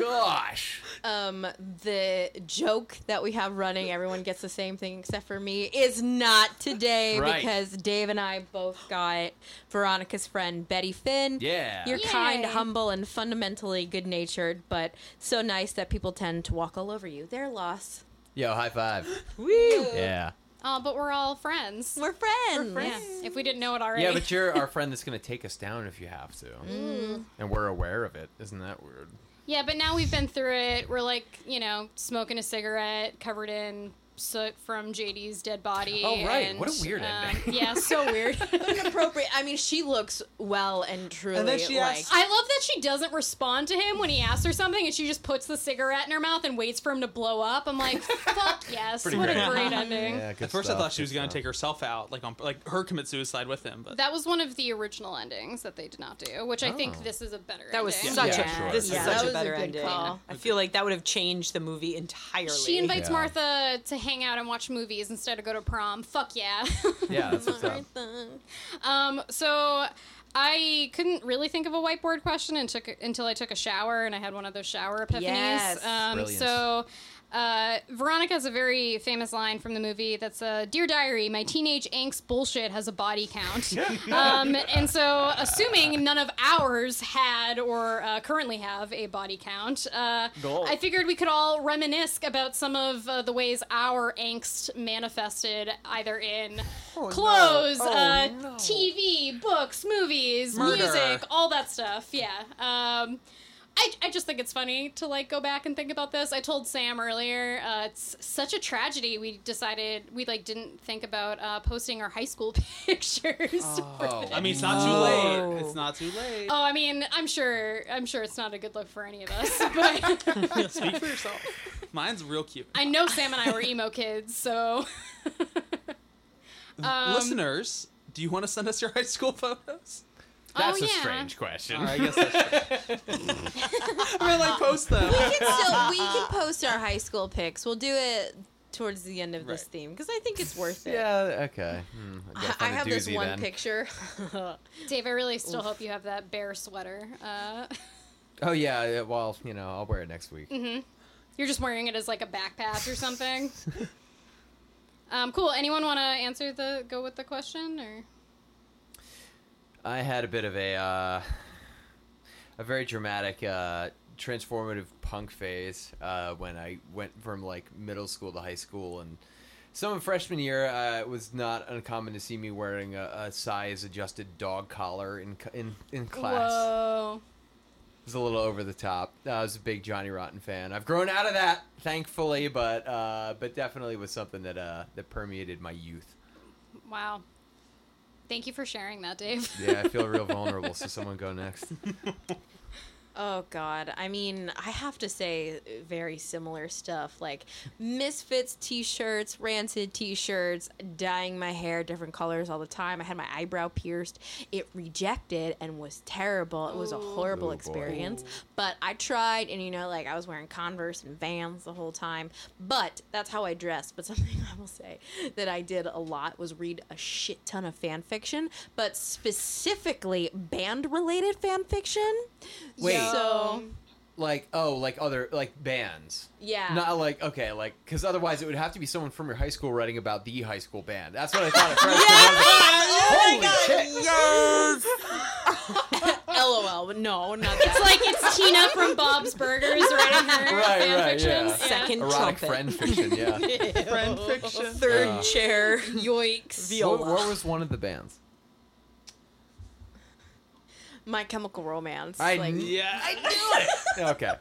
Speaker 2: gosh!
Speaker 3: Um, the joke that we have running, everyone gets the same thing except for me, is not today
Speaker 2: Right.
Speaker 3: because Dave and I both got Veronica's friend Betty Finn.
Speaker 2: Yeah.
Speaker 3: You're
Speaker 1: Yay.
Speaker 3: kind, humble, and fundamentally good natured, but so nice that people tend to walk all over you. Their loss.
Speaker 2: Yo, high five. *laughs*
Speaker 5: Woo!
Speaker 2: Yeah.
Speaker 1: Oh, but we're all friends.
Speaker 3: We're friends.
Speaker 1: yeah, if we didn't know it already.
Speaker 2: Yeah, but you're our *laughs* friend that's gonna take us down if you have to,
Speaker 1: Mm.
Speaker 2: and we're aware of it. Isn't that weird?
Speaker 1: Yeah, but now we've been through it. We're like, you know, smoking a cigarette covered in soot from JD's dead body.
Speaker 2: Oh, right.
Speaker 1: and,
Speaker 2: What a weird
Speaker 1: um,
Speaker 2: ending.
Speaker 1: Yeah, so *laughs* weird. *laughs*
Speaker 3: Inappropriate. I mean, she looks well and truly
Speaker 4: And then she
Speaker 3: like.
Speaker 4: asks-
Speaker 1: I love that she doesn't respond to him when he asks her something, and she just puts the cigarette in her mouth and waits for him to blow up. I'm like, *laughs* fuck yes,
Speaker 2: Pretty
Speaker 1: what
Speaker 2: great.
Speaker 1: a great ending.
Speaker 2: Yeah.
Speaker 4: At first, I thought she was gonna take herself out, like on like her commit suicide with him. But
Speaker 1: That was one of the original endings that they did not do, which I think
Speaker 2: Oh.
Speaker 1: this is a better.
Speaker 5: That was
Speaker 1: ending.
Speaker 5: such
Speaker 2: Yeah,
Speaker 5: a
Speaker 2: sure.
Speaker 5: this
Speaker 3: Yeah,
Speaker 5: is
Speaker 3: that
Speaker 5: such
Speaker 3: was
Speaker 5: a
Speaker 3: a
Speaker 5: better
Speaker 3: good
Speaker 5: ending.
Speaker 3: call.
Speaker 5: I feel like that would have changed the movie entirely.
Speaker 1: She invites
Speaker 2: Yeah.
Speaker 1: Martha to hang out and watch movies instead of go to prom. Fuck yeah. *laughs*
Speaker 2: Yeah, that's what's up. *laughs*
Speaker 1: Um, so I couldn't really think of a whiteboard question and took, until I took a shower and I had one of those shower epiphanies.
Speaker 3: Yes.
Speaker 1: Um,
Speaker 2: Brilliant.
Speaker 1: so uh, Veronica has a very famous line from the movie that's uh, Dear Diary, my teenage angst bullshit has a body count. *laughs* um, and so, assuming none of ours had or uh, currently have a body count, uh, I figured we could all reminisce about some of uh, the ways our angst manifested either in clothes,
Speaker 2: Oh,
Speaker 1: uh,
Speaker 2: no.
Speaker 1: TV, books, movies,
Speaker 4: Murder.
Speaker 1: music, all that stuff. Yeah. Um, I, I just think it's funny to like go back and think about this. I told Sam earlier, uh, it's such a tragedy. We decided we like didn't think about uh, posting our high school *laughs* pictures.
Speaker 2: Oh,
Speaker 4: I mean, it's not too late. It's not too late.
Speaker 1: Oh, I mean, I'm sure. I'm sure it's not a good look for any of us, *laughs* but
Speaker 4: Speak for yourself. Mine's real cute.
Speaker 1: I know Sam and I were emo kids, so. Um, *laughs*
Speaker 4: Listeners, do you want to send us your high school photos?
Speaker 2: That's
Speaker 1: oh,
Speaker 2: a
Speaker 1: yeah.
Speaker 2: strange question.
Speaker 4: All right, I guess that's true. I'm gonna like post them.
Speaker 3: we can still we can post our high school pics. We'll do it towards the end of this theme because I think it's worth it.
Speaker 2: Yeah. Okay. Hmm,
Speaker 3: I, I have this one
Speaker 2: then.
Speaker 3: picture. *laughs*
Speaker 1: Dave, I really still hope you have that bear sweater. Uh,
Speaker 2: Oh yeah. yeah, Well, you know, I'll wear it next week.
Speaker 1: you're just wearing it as like a backpack or something. *laughs* um, cool. Anyone want to answer the go with the question or?
Speaker 2: I had a bit of a uh, a very dramatic uh, transformative punk phase uh, when I went from like middle school to high school and some of freshman year uh, it was not uncommon to see me wearing a, a size adjusted dog collar in in in class.
Speaker 1: Whoa.
Speaker 2: It was a little over the top. I was a big Johnny Rotten fan. I've grown out of that, thankfully, but uh, but definitely was something that uh, that permeated my youth.
Speaker 1: Wow. Thank you for sharing that, Dave.
Speaker 2: Yeah, I feel real *laughs* vulnerable. So someone go next. *laughs*
Speaker 3: Oh God! I mean, I have to say, very similar stuff like Misfits T-shirts, Rancid T-shirts, dyeing my hair different colors all the time. I had my eyebrow pierced. It rejected and was terrible. It was a horrible
Speaker 2: Oh, boy.
Speaker 3: experience. But I tried, and you know, like I was wearing Converse and Vans the whole time. But that's how I dressed. But *laughs* something I will say that I did a lot was read a shit ton of fan fiction, but specifically band-related fan fiction.
Speaker 2: Wait.
Speaker 3: So
Speaker 2: like oh like other like bands
Speaker 3: Yeah.
Speaker 2: not like okay like because otherwise it would have to be someone from your high school writing about the high school band that's what i thought at *laughs* first 'cause I was like, holy shit *laughs*
Speaker 3: LOL, but no, not that.
Speaker 1: It's like it's Tina from Bob's Burgers writing her
Speaker 2: Right,
Speaker 1: fan
Speaker 2: right,
Speaker 1: fiction.
Speaker 2: yeah.
Speaker 5: Second
Speaker 2: erotic
Speaker 5: trumpet.
Speaker 2: friend fiction yeah *laughs*
Speaker 4: Friend fiction.
Speaker 5: Third
Speaker 2: Uh.
Speaker 5: chair.
Speaker 3: Yikes.
Speaker 5: Viola.
Speaker 2: what, what was one of the bands
Speaker 3: My Chemical Romance.
Speaker 2: i
Speaker 3: like,
Speaker 4: Yeah.
Speaker 2: i knew it *laughs* okay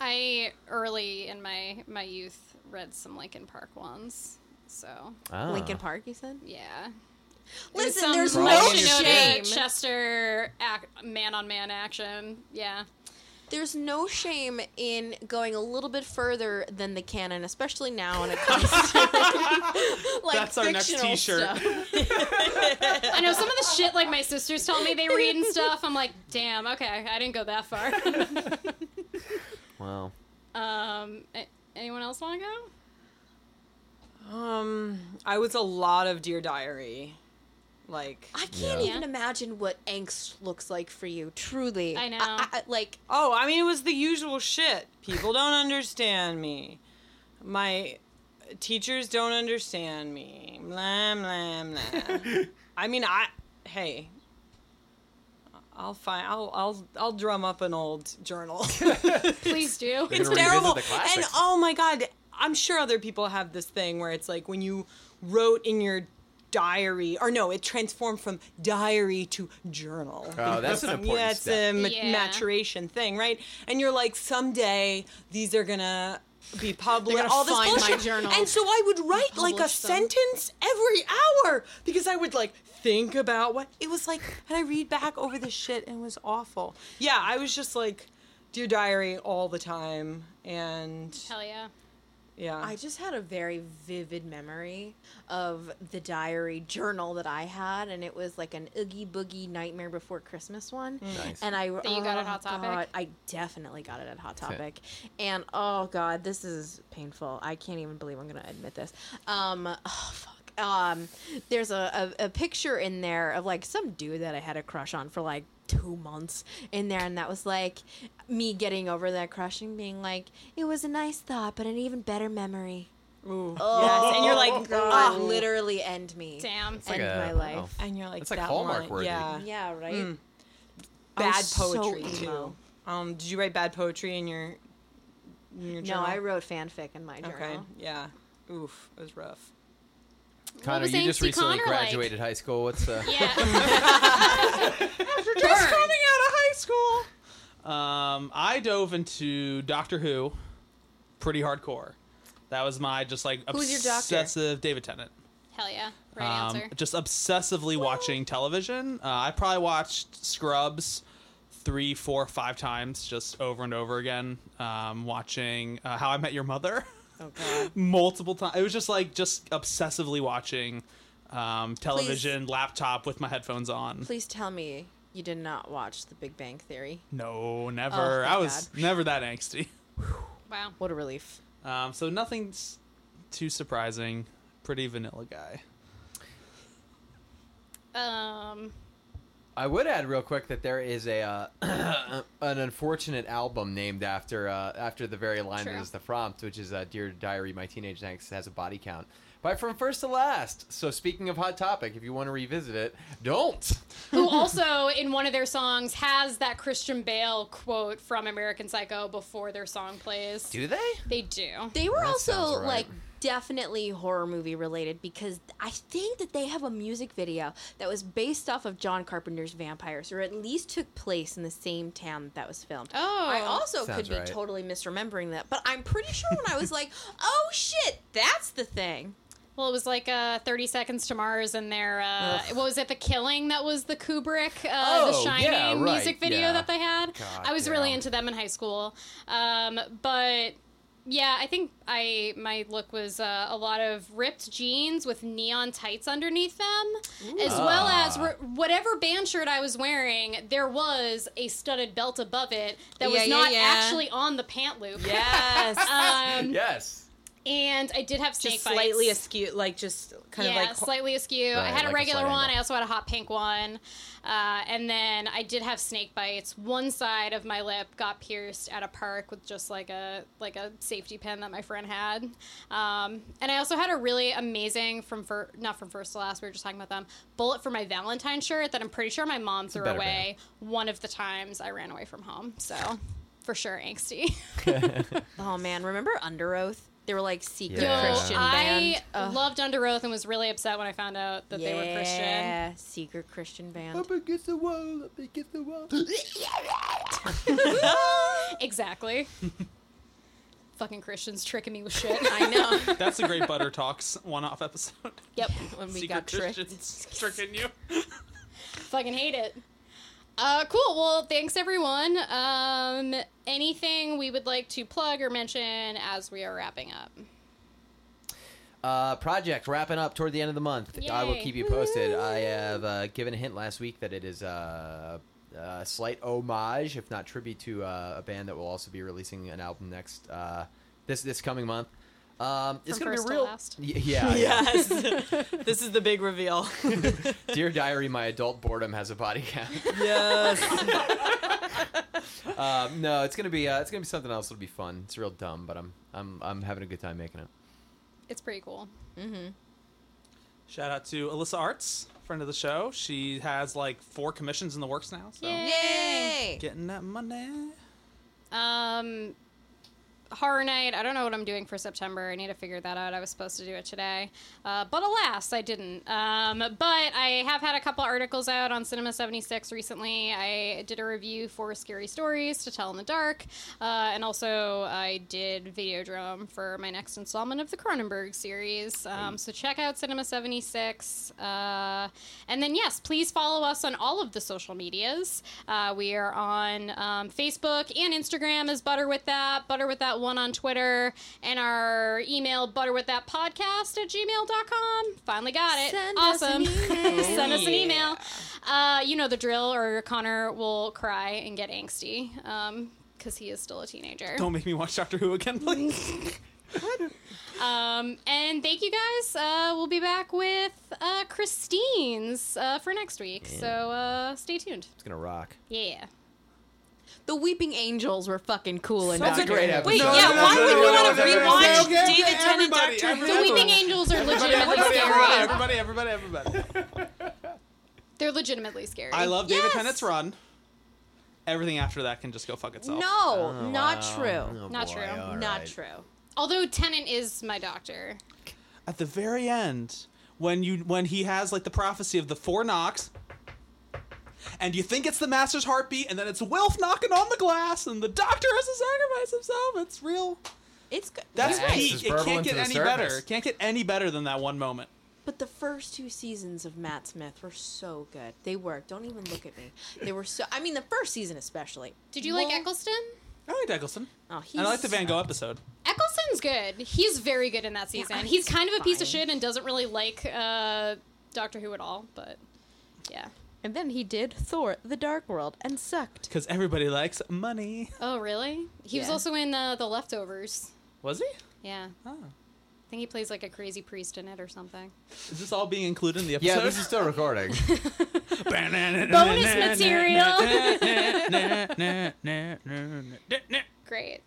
Speaker 1: I early in my my youth read some Linkin Park ones. So
Speaker 2: Ah.
Speaker 3: Linkin Park, you said?
Speaker 1: yeah.
Speaker 3: Listen, there's
Speaker 2: no
Speaker 1: Russian
Speaker 3: shame.
Speaker 1: Chester man on man action. Yeah.
Speaker 3: There's no shame in going a little bit further than the canon, especially now when it comes to *laughs* like
Speaker 4: That's our next
Speaker 3: fictional
Speaker 4: t-shirt.
Speaker 3: stuff. *laughs*
Speaker 1: I know some of the shit like my sisters tell me they read and stuff. I'm like, damn, okay, I didn't go that far. *laughs*
Speaker 2: wow
Speaker 1: um, a- anyone else want to go?
Speaker 5: Um, I was a lot of Dear Diary. Like,
Speaker 3: I can't
Speaker 2: Yeah.
Speaker 3: even imagine what angst looks like for you. Truly,
Speaker 1: I know.
Speaker 3: I, I- like
Speaker 5: oh, I mean, it was the usual shit. People don't understand me. My teachers don't understand me. Blah blah blah. I mean, I hey. I'll find. I'll. I'll. I'll drum up an old journal. *laughs*
Speaker 1: Please do.
Speaker 5: It's terrible. And oh my god, I'm sure other people have this thing where it's like when you wrote in your diary, or no, it transformed from diary to journal.
Speaker 2: Oh, that's an *laughs* important
Speaker 5: yeah, it's
Speaker 2: step.
Speaker 5: a ma-
Speaker 1: Yeah.
Speaker 5: maturation thing, right? And you're like, someday these are gonna be
Speaker 3: published.
Speaker 5: All this
Speaker 3: find my
Speaker 5: bullshit. And so I would write like a
Speaker 3: them.
Speaker 5: sentence every hour because I would like think about what it was like, and I read back over the shit, and it was awful. Yeah, I was just like, dear diary all the time, and
Speaker 1: Hell yeah.
Speaker 5: Yeah.
Speaker 3: I just had a very vivid memory of the diary journal that I had, and it was like an Oogie Boogie Nightmare Before Christmas one.
Speaker 2: Nice.
Speaker 3: And I
Speaker 1: you got at
Speaker 3: oh,
Speaker 1: Hot Topic?
Speaker 3: God, I definitely got it at Hot Topic, and oh god, this is painful. I can't even believe I'm gonna admit this. Um, oh fuck. Um, there's a, a, a picture in there of like some dude that I had a crush on for like two months in there, and that was like me getting over that crush and being like, it was a nice thought, but an even better memory.
Speaker 5: Ooh.
Speaker 3: Oh,
Speaker 5: yes, and you're like,
Speaker 3: God,
Speaker 5: "Ugh."
Speaker 3: literally end me.
Speaker 1: Damn.
Speaker 2: It's like
Speaker 3: end
Speaker 2: a-
Speaker 3: my life.
Speaker 5: and you're like,
Speaker 2: It's like
Speaker 5: that
Speaker 2: Hallmark
Speaker 5: line,
Speaker 2: worthy.
Speaker 5: Yeah.
Speaker 3: Yeah, right.
Speaker 5: Mm. Bad
Speaker 3: was so
Speaker 5: poetry too. Um, did you write bad poetry in your in your
Speaker 3: No. I wrote fanfic in my journal.
Speaker 5: Okay, yeah. Oof, it was rough.
Speaker 2: Connor, you just recently
Speaker 1: Connor like?
Speaker 2: graduated high school. What's uh?
Speaker 1: Yeah. *laughs*
Speaker 4: After Just coming out of high school. Um, I dove into Doctor Who pretty hardcore. That was my just like
Speaker 3: Who's your doctor?
Speaker 4: obsessive David Tennant.
Speaker 1: Hell yeah. Right
Speaker 4: Um,
Speaker 1: answer.
Speaker 4: just obsessively watching television. Uh, I probably watched Scrubs three, four, five times, just over and over again. Um, watching uh, How I Met Your Mother *laughs*
Speaker 3: Oh
Speaker 4: multiple times. It was just like just obsessively watching um, television, laptop with my headphones on.
Speaker 3: Please tell me you did not watch The Big Bang Theory.
Speaker 4: No, never.
Speaker 3: Oh,
Speaker 4: I
Speaker 3: thank
Speaker 4: was never that angsty.
Speaker 1: wow.
Speaker 3: What a relief.
Speaker 4: Um, so nothing's too surprising. Pretty vanilla guy.
Speaker 1: Um,
Speaker 2: I would add real quick that there is a uh, *clears throat* an unfortunate album named after uh, after the very line
Speaker 1: True.
Speaker 2: that is the prompt, which is uh, "Dear Diary, My Teenage Angst has a body count." By from first to last. So speaking of hot topic, if you want to revisit it, don't. *laughs*
Speaker 1: who also in one of their songs has that Christian Bale quote from American Psycho before their song plays.
Speaker 2: Do they?
Speaker 1: They do.
Speaker 3: They were
Speaker 2: That
Speaker 3: also
Speaker 2: right.
Speaker 3: like definitely horror movie related because I think that they have a music video that was based off of John Carpenter's Vampires, or at least took place in the same town that, that was filmed.
Speaker 1: Oh.
Speaker 3: I also
Speaker 2: Sounds
Speaker 3: could be
Speaker 2: right.
Speaker 3: totally misremembering that, but I'm pretty sure when I was like, *laughs* "Oh shit, that's the thing."
Speaker 1: Well, it was like uh, 30 Seconds to Mars and their, uh, what was it, The Killing that was the Kubrick, uh, The
Speaker 2: Oh,
Speaker 1: Shining
Speaker 2: yeah, right,
Speaker 1: music video
Speaker 2: yeah.
Speaker 1: that they had.
Speaker 2: God
Speaker 1: I was really into them in high school. Um, but yeah, I think I my look was uh, a lot of ripped jeans with neon tights underneath them, as well as
Speaker 2: Ah.
Speaker 1: re- whatever band shirt I was wearing, there was a studded belt above it that was
Speaker 3: Yeah, yeah,
Speaker 1: not
Speaker 3: yeah.
Speaker 1: actually on the pant loop. *laughs*
Speaker 3: Yes.
Speaker 1: um,
Speaker 2: Yes.
Speaker 1: And I did have snake
Speaker 5: Just slightly
Speaker 1: bites.
Speaker 5: askew, like just kind
Speaker 1: yeah,
Speaker 5: of like
Speaker 1: slightly askew. I had a
Speaker 2: like a
Speaker 1: regular
Speaker 2: slight
Speaker 1: one.
Speaker 2: angle.
Speaker 1: I also had a hot pink one, uh, and then I did have snake bites. One side of my lip got pierced at a park with just like a like a safety pin that my friend had. Um, and I also had a really amazing from fir- not from first to last. We were just talking about them. Bullet for my Valentine shirt that I'm pretty sure my mom threw
Speaker 2: better
Speaker 1: away one of the times I ran away from home. So for sure, angsty. *laughs* *laughs* *laughs*
Speaker 3: oh man, remember Underoath? They were like secret
Speaker 2: Yeah.
Speaker 3: Christian
Speaker 1: I
Speaker 3: band. Ugh.
Speaker 1: loved Underoath and was really upset when I found out that they were Christian.
Speaker 3: Yeah, secret Christian band.
Speaker 2: Up against the wall. Up against the wall. *laughs*
Speaker 1: Exactly. *laughs* Fucking Christians tricking me with shit. *laughs*
Speaker 3: I know.
Speaker 4: That's a great Butter Talks one-off episode.
Speaker 1: Yep.
Speaker 3: when we
Speaker 4: Secret
Speaker 3: got tricked.
Speaker 4: Christians tricking you.
Speaker 1: Fucking hate it. Uh, cool. Well, thanks everyone. Um, anything we would like to plug or mention as we are wrapping up?
Speaker 2: Uh, project wrapping up toward the end of the month. I will keep you posted. I have uh, given a hint last week that it is uh, a slight homage, if not tribute, to uh, a band that will also be releasing an album next uh, this this coming month. Um, it's gonna
Speaker 1: first
Speaker 2: be
Speaker 1: to
Speaker 2: real.
Speaker 1: last.
Speaker 2: Y- yeah, yeah.
Speaker 5: yes. *laughs* this is the big reveal. *laughs*
Speaker 2: Dear diary, my adult boredom has a body count.
Speaker 5: yes. *laughs*
Speaker 2: um, no, it's gonna be uh, it's gonna be something else. It'll be fun. It's real dumb, but I'm I'm I'm having a good time making it.
Speaker 1: It's pretty cool. Mhm.
Speaker 4: Shout out to Alyssa Arts, friend of the show. She has like four commissions in the works now. So
Speaker 1: Yay.
Speaker 3: Yay!
Speaker 4: getting that money.
Speaker 1: Um, Horror Night. I don't know what I'm doing for September. I need to figure that out. I was supposed to do it today, uh, but alas, I didn't. Um, but I have had a couple articles out on Cinema 76 recently. I did a review for Scary Stories to Tell in the Dark, uh, and also I did Videodrome for my next installment of the Cronenberg series. Um, so check out Cinema 76. Uh, and then, yes, please follow us on all of the social medias. Uh, we are on um, Facebook and Instagram as Butter With That, Butter With That One on Twitter, and our email, Butter With That Podcast at gmail.com. Finally got it.
Speaker 3: Send us
Speaker 1: awesome.
Speaker 3: an email. *laughs*
Speaker 1: Send us an email. Uh, you know the drill, or Connor will cry and get angsty because he is still a teenager.
Speaker 4: Don't make me watch Doctor Who again, please. *laughs*
Speaker 1: Um, and thank you guys. Uh, we'll be back with uh, Christine's uh, for next week. So uh, stay tuned.
Speaker 2: It's gonna rock.
Speaker 1: Yeah.
Speaker 3: The Weeping Angels were fucking cool and
Speaker 2: That's a great episode.
Speaker 5: Wait,
Speaker 2: No,
Speaker 5: yeah,
Speaker 2: no, no,
Speaker 5: why
Speaker 2: no,
Speaker 5: would
Speaker 2: no,
Speaker 5: you
Speaker 2: no,
Speaker 5: want to
Speaker 2: no, no, no,
Speaker 5: rewatch
Speaker 2: no,
Speaker 4: okay, okay,
Speaker 5: David Tennant
Speaker 4: everybody,
Speaker 5: Doctor
Speaker 4: everybody.
Speaker 1: The
Speaker 5: Who?
Speaker 1: Weeping Angels are legitimately scary.
Speaker 4: everybody, everybody, everybody, everybody. *laughs*
Speaker 1: They're legitimately scary.
Speaker 4: I love David
Speaker 3: Yes.
Speaker 4: Tennant's run. Everything after that can just go fuck itself.
Speaker 3: No,
Speaker 2: Oh,
Speaker 3: not
Speaker 2: wow.
Speaker 3: true.
Speaker 2: Oh,
Speaker 1: Not
Speaker 2: boy,
Speaker 1: true.
Speaker 3: Not
Speaker 2: right.
Speaker 3: true.
Speaker 1: Although Tennant is my doctor.
Speaker 4: At the very end, when you when he has like the prophecy of the four knocks, and you think it's the master's heartbeat, and then it's Wilf knocking on the glass, and the doctor has to sacrifice himself. It's real.
Speaker 3: It's good.
Speaker 4: That's
Speaker 2: Yes,
Speaker 4: peak. It can't get any
Speaker 2: surface.
Speaker 4: better. It can't get any better than that one moment.
Speaker 3: But the first two seasons of Matt Smith were so good. They were. Don't even look at me. They were so. I mean, the first season especially.
Speaker 1: Did you like
Speaker 3: Well-
Speaker 1: Eccleston?
Speaker 4: I like Eccleston.
Speaker 3: Oh, he's.
Speaker 4: And I like the Van Gogh episode.
Speaker 1: Eccleston's good. He's very good in that season.
Speaker 3: Yeah,
Speaker 1: he's kind of a piece of shit and doesn't really like uh, Doctor Who at all. But yeah.
Speaker 3: And then he did Thor: The Dark World and sucked.
Speaker 4: Because everybody likes money.
Speaker 1: Oh really? He was also in uh, The Leftovers.
Speaker 4: Was he?
Speaker 1: Yeah.
Speaker 4: Oh.
Speaker 1: I think he plays like a crazy priest in it or something.
Speaker 4: Is this all being included in the episode?
Speaker 2: Yeah, this is still recording. *laughs*
Speaker 1: Bonus material.
Speaker 4: material. *laughs* *laughs*
Speaker 1: Great.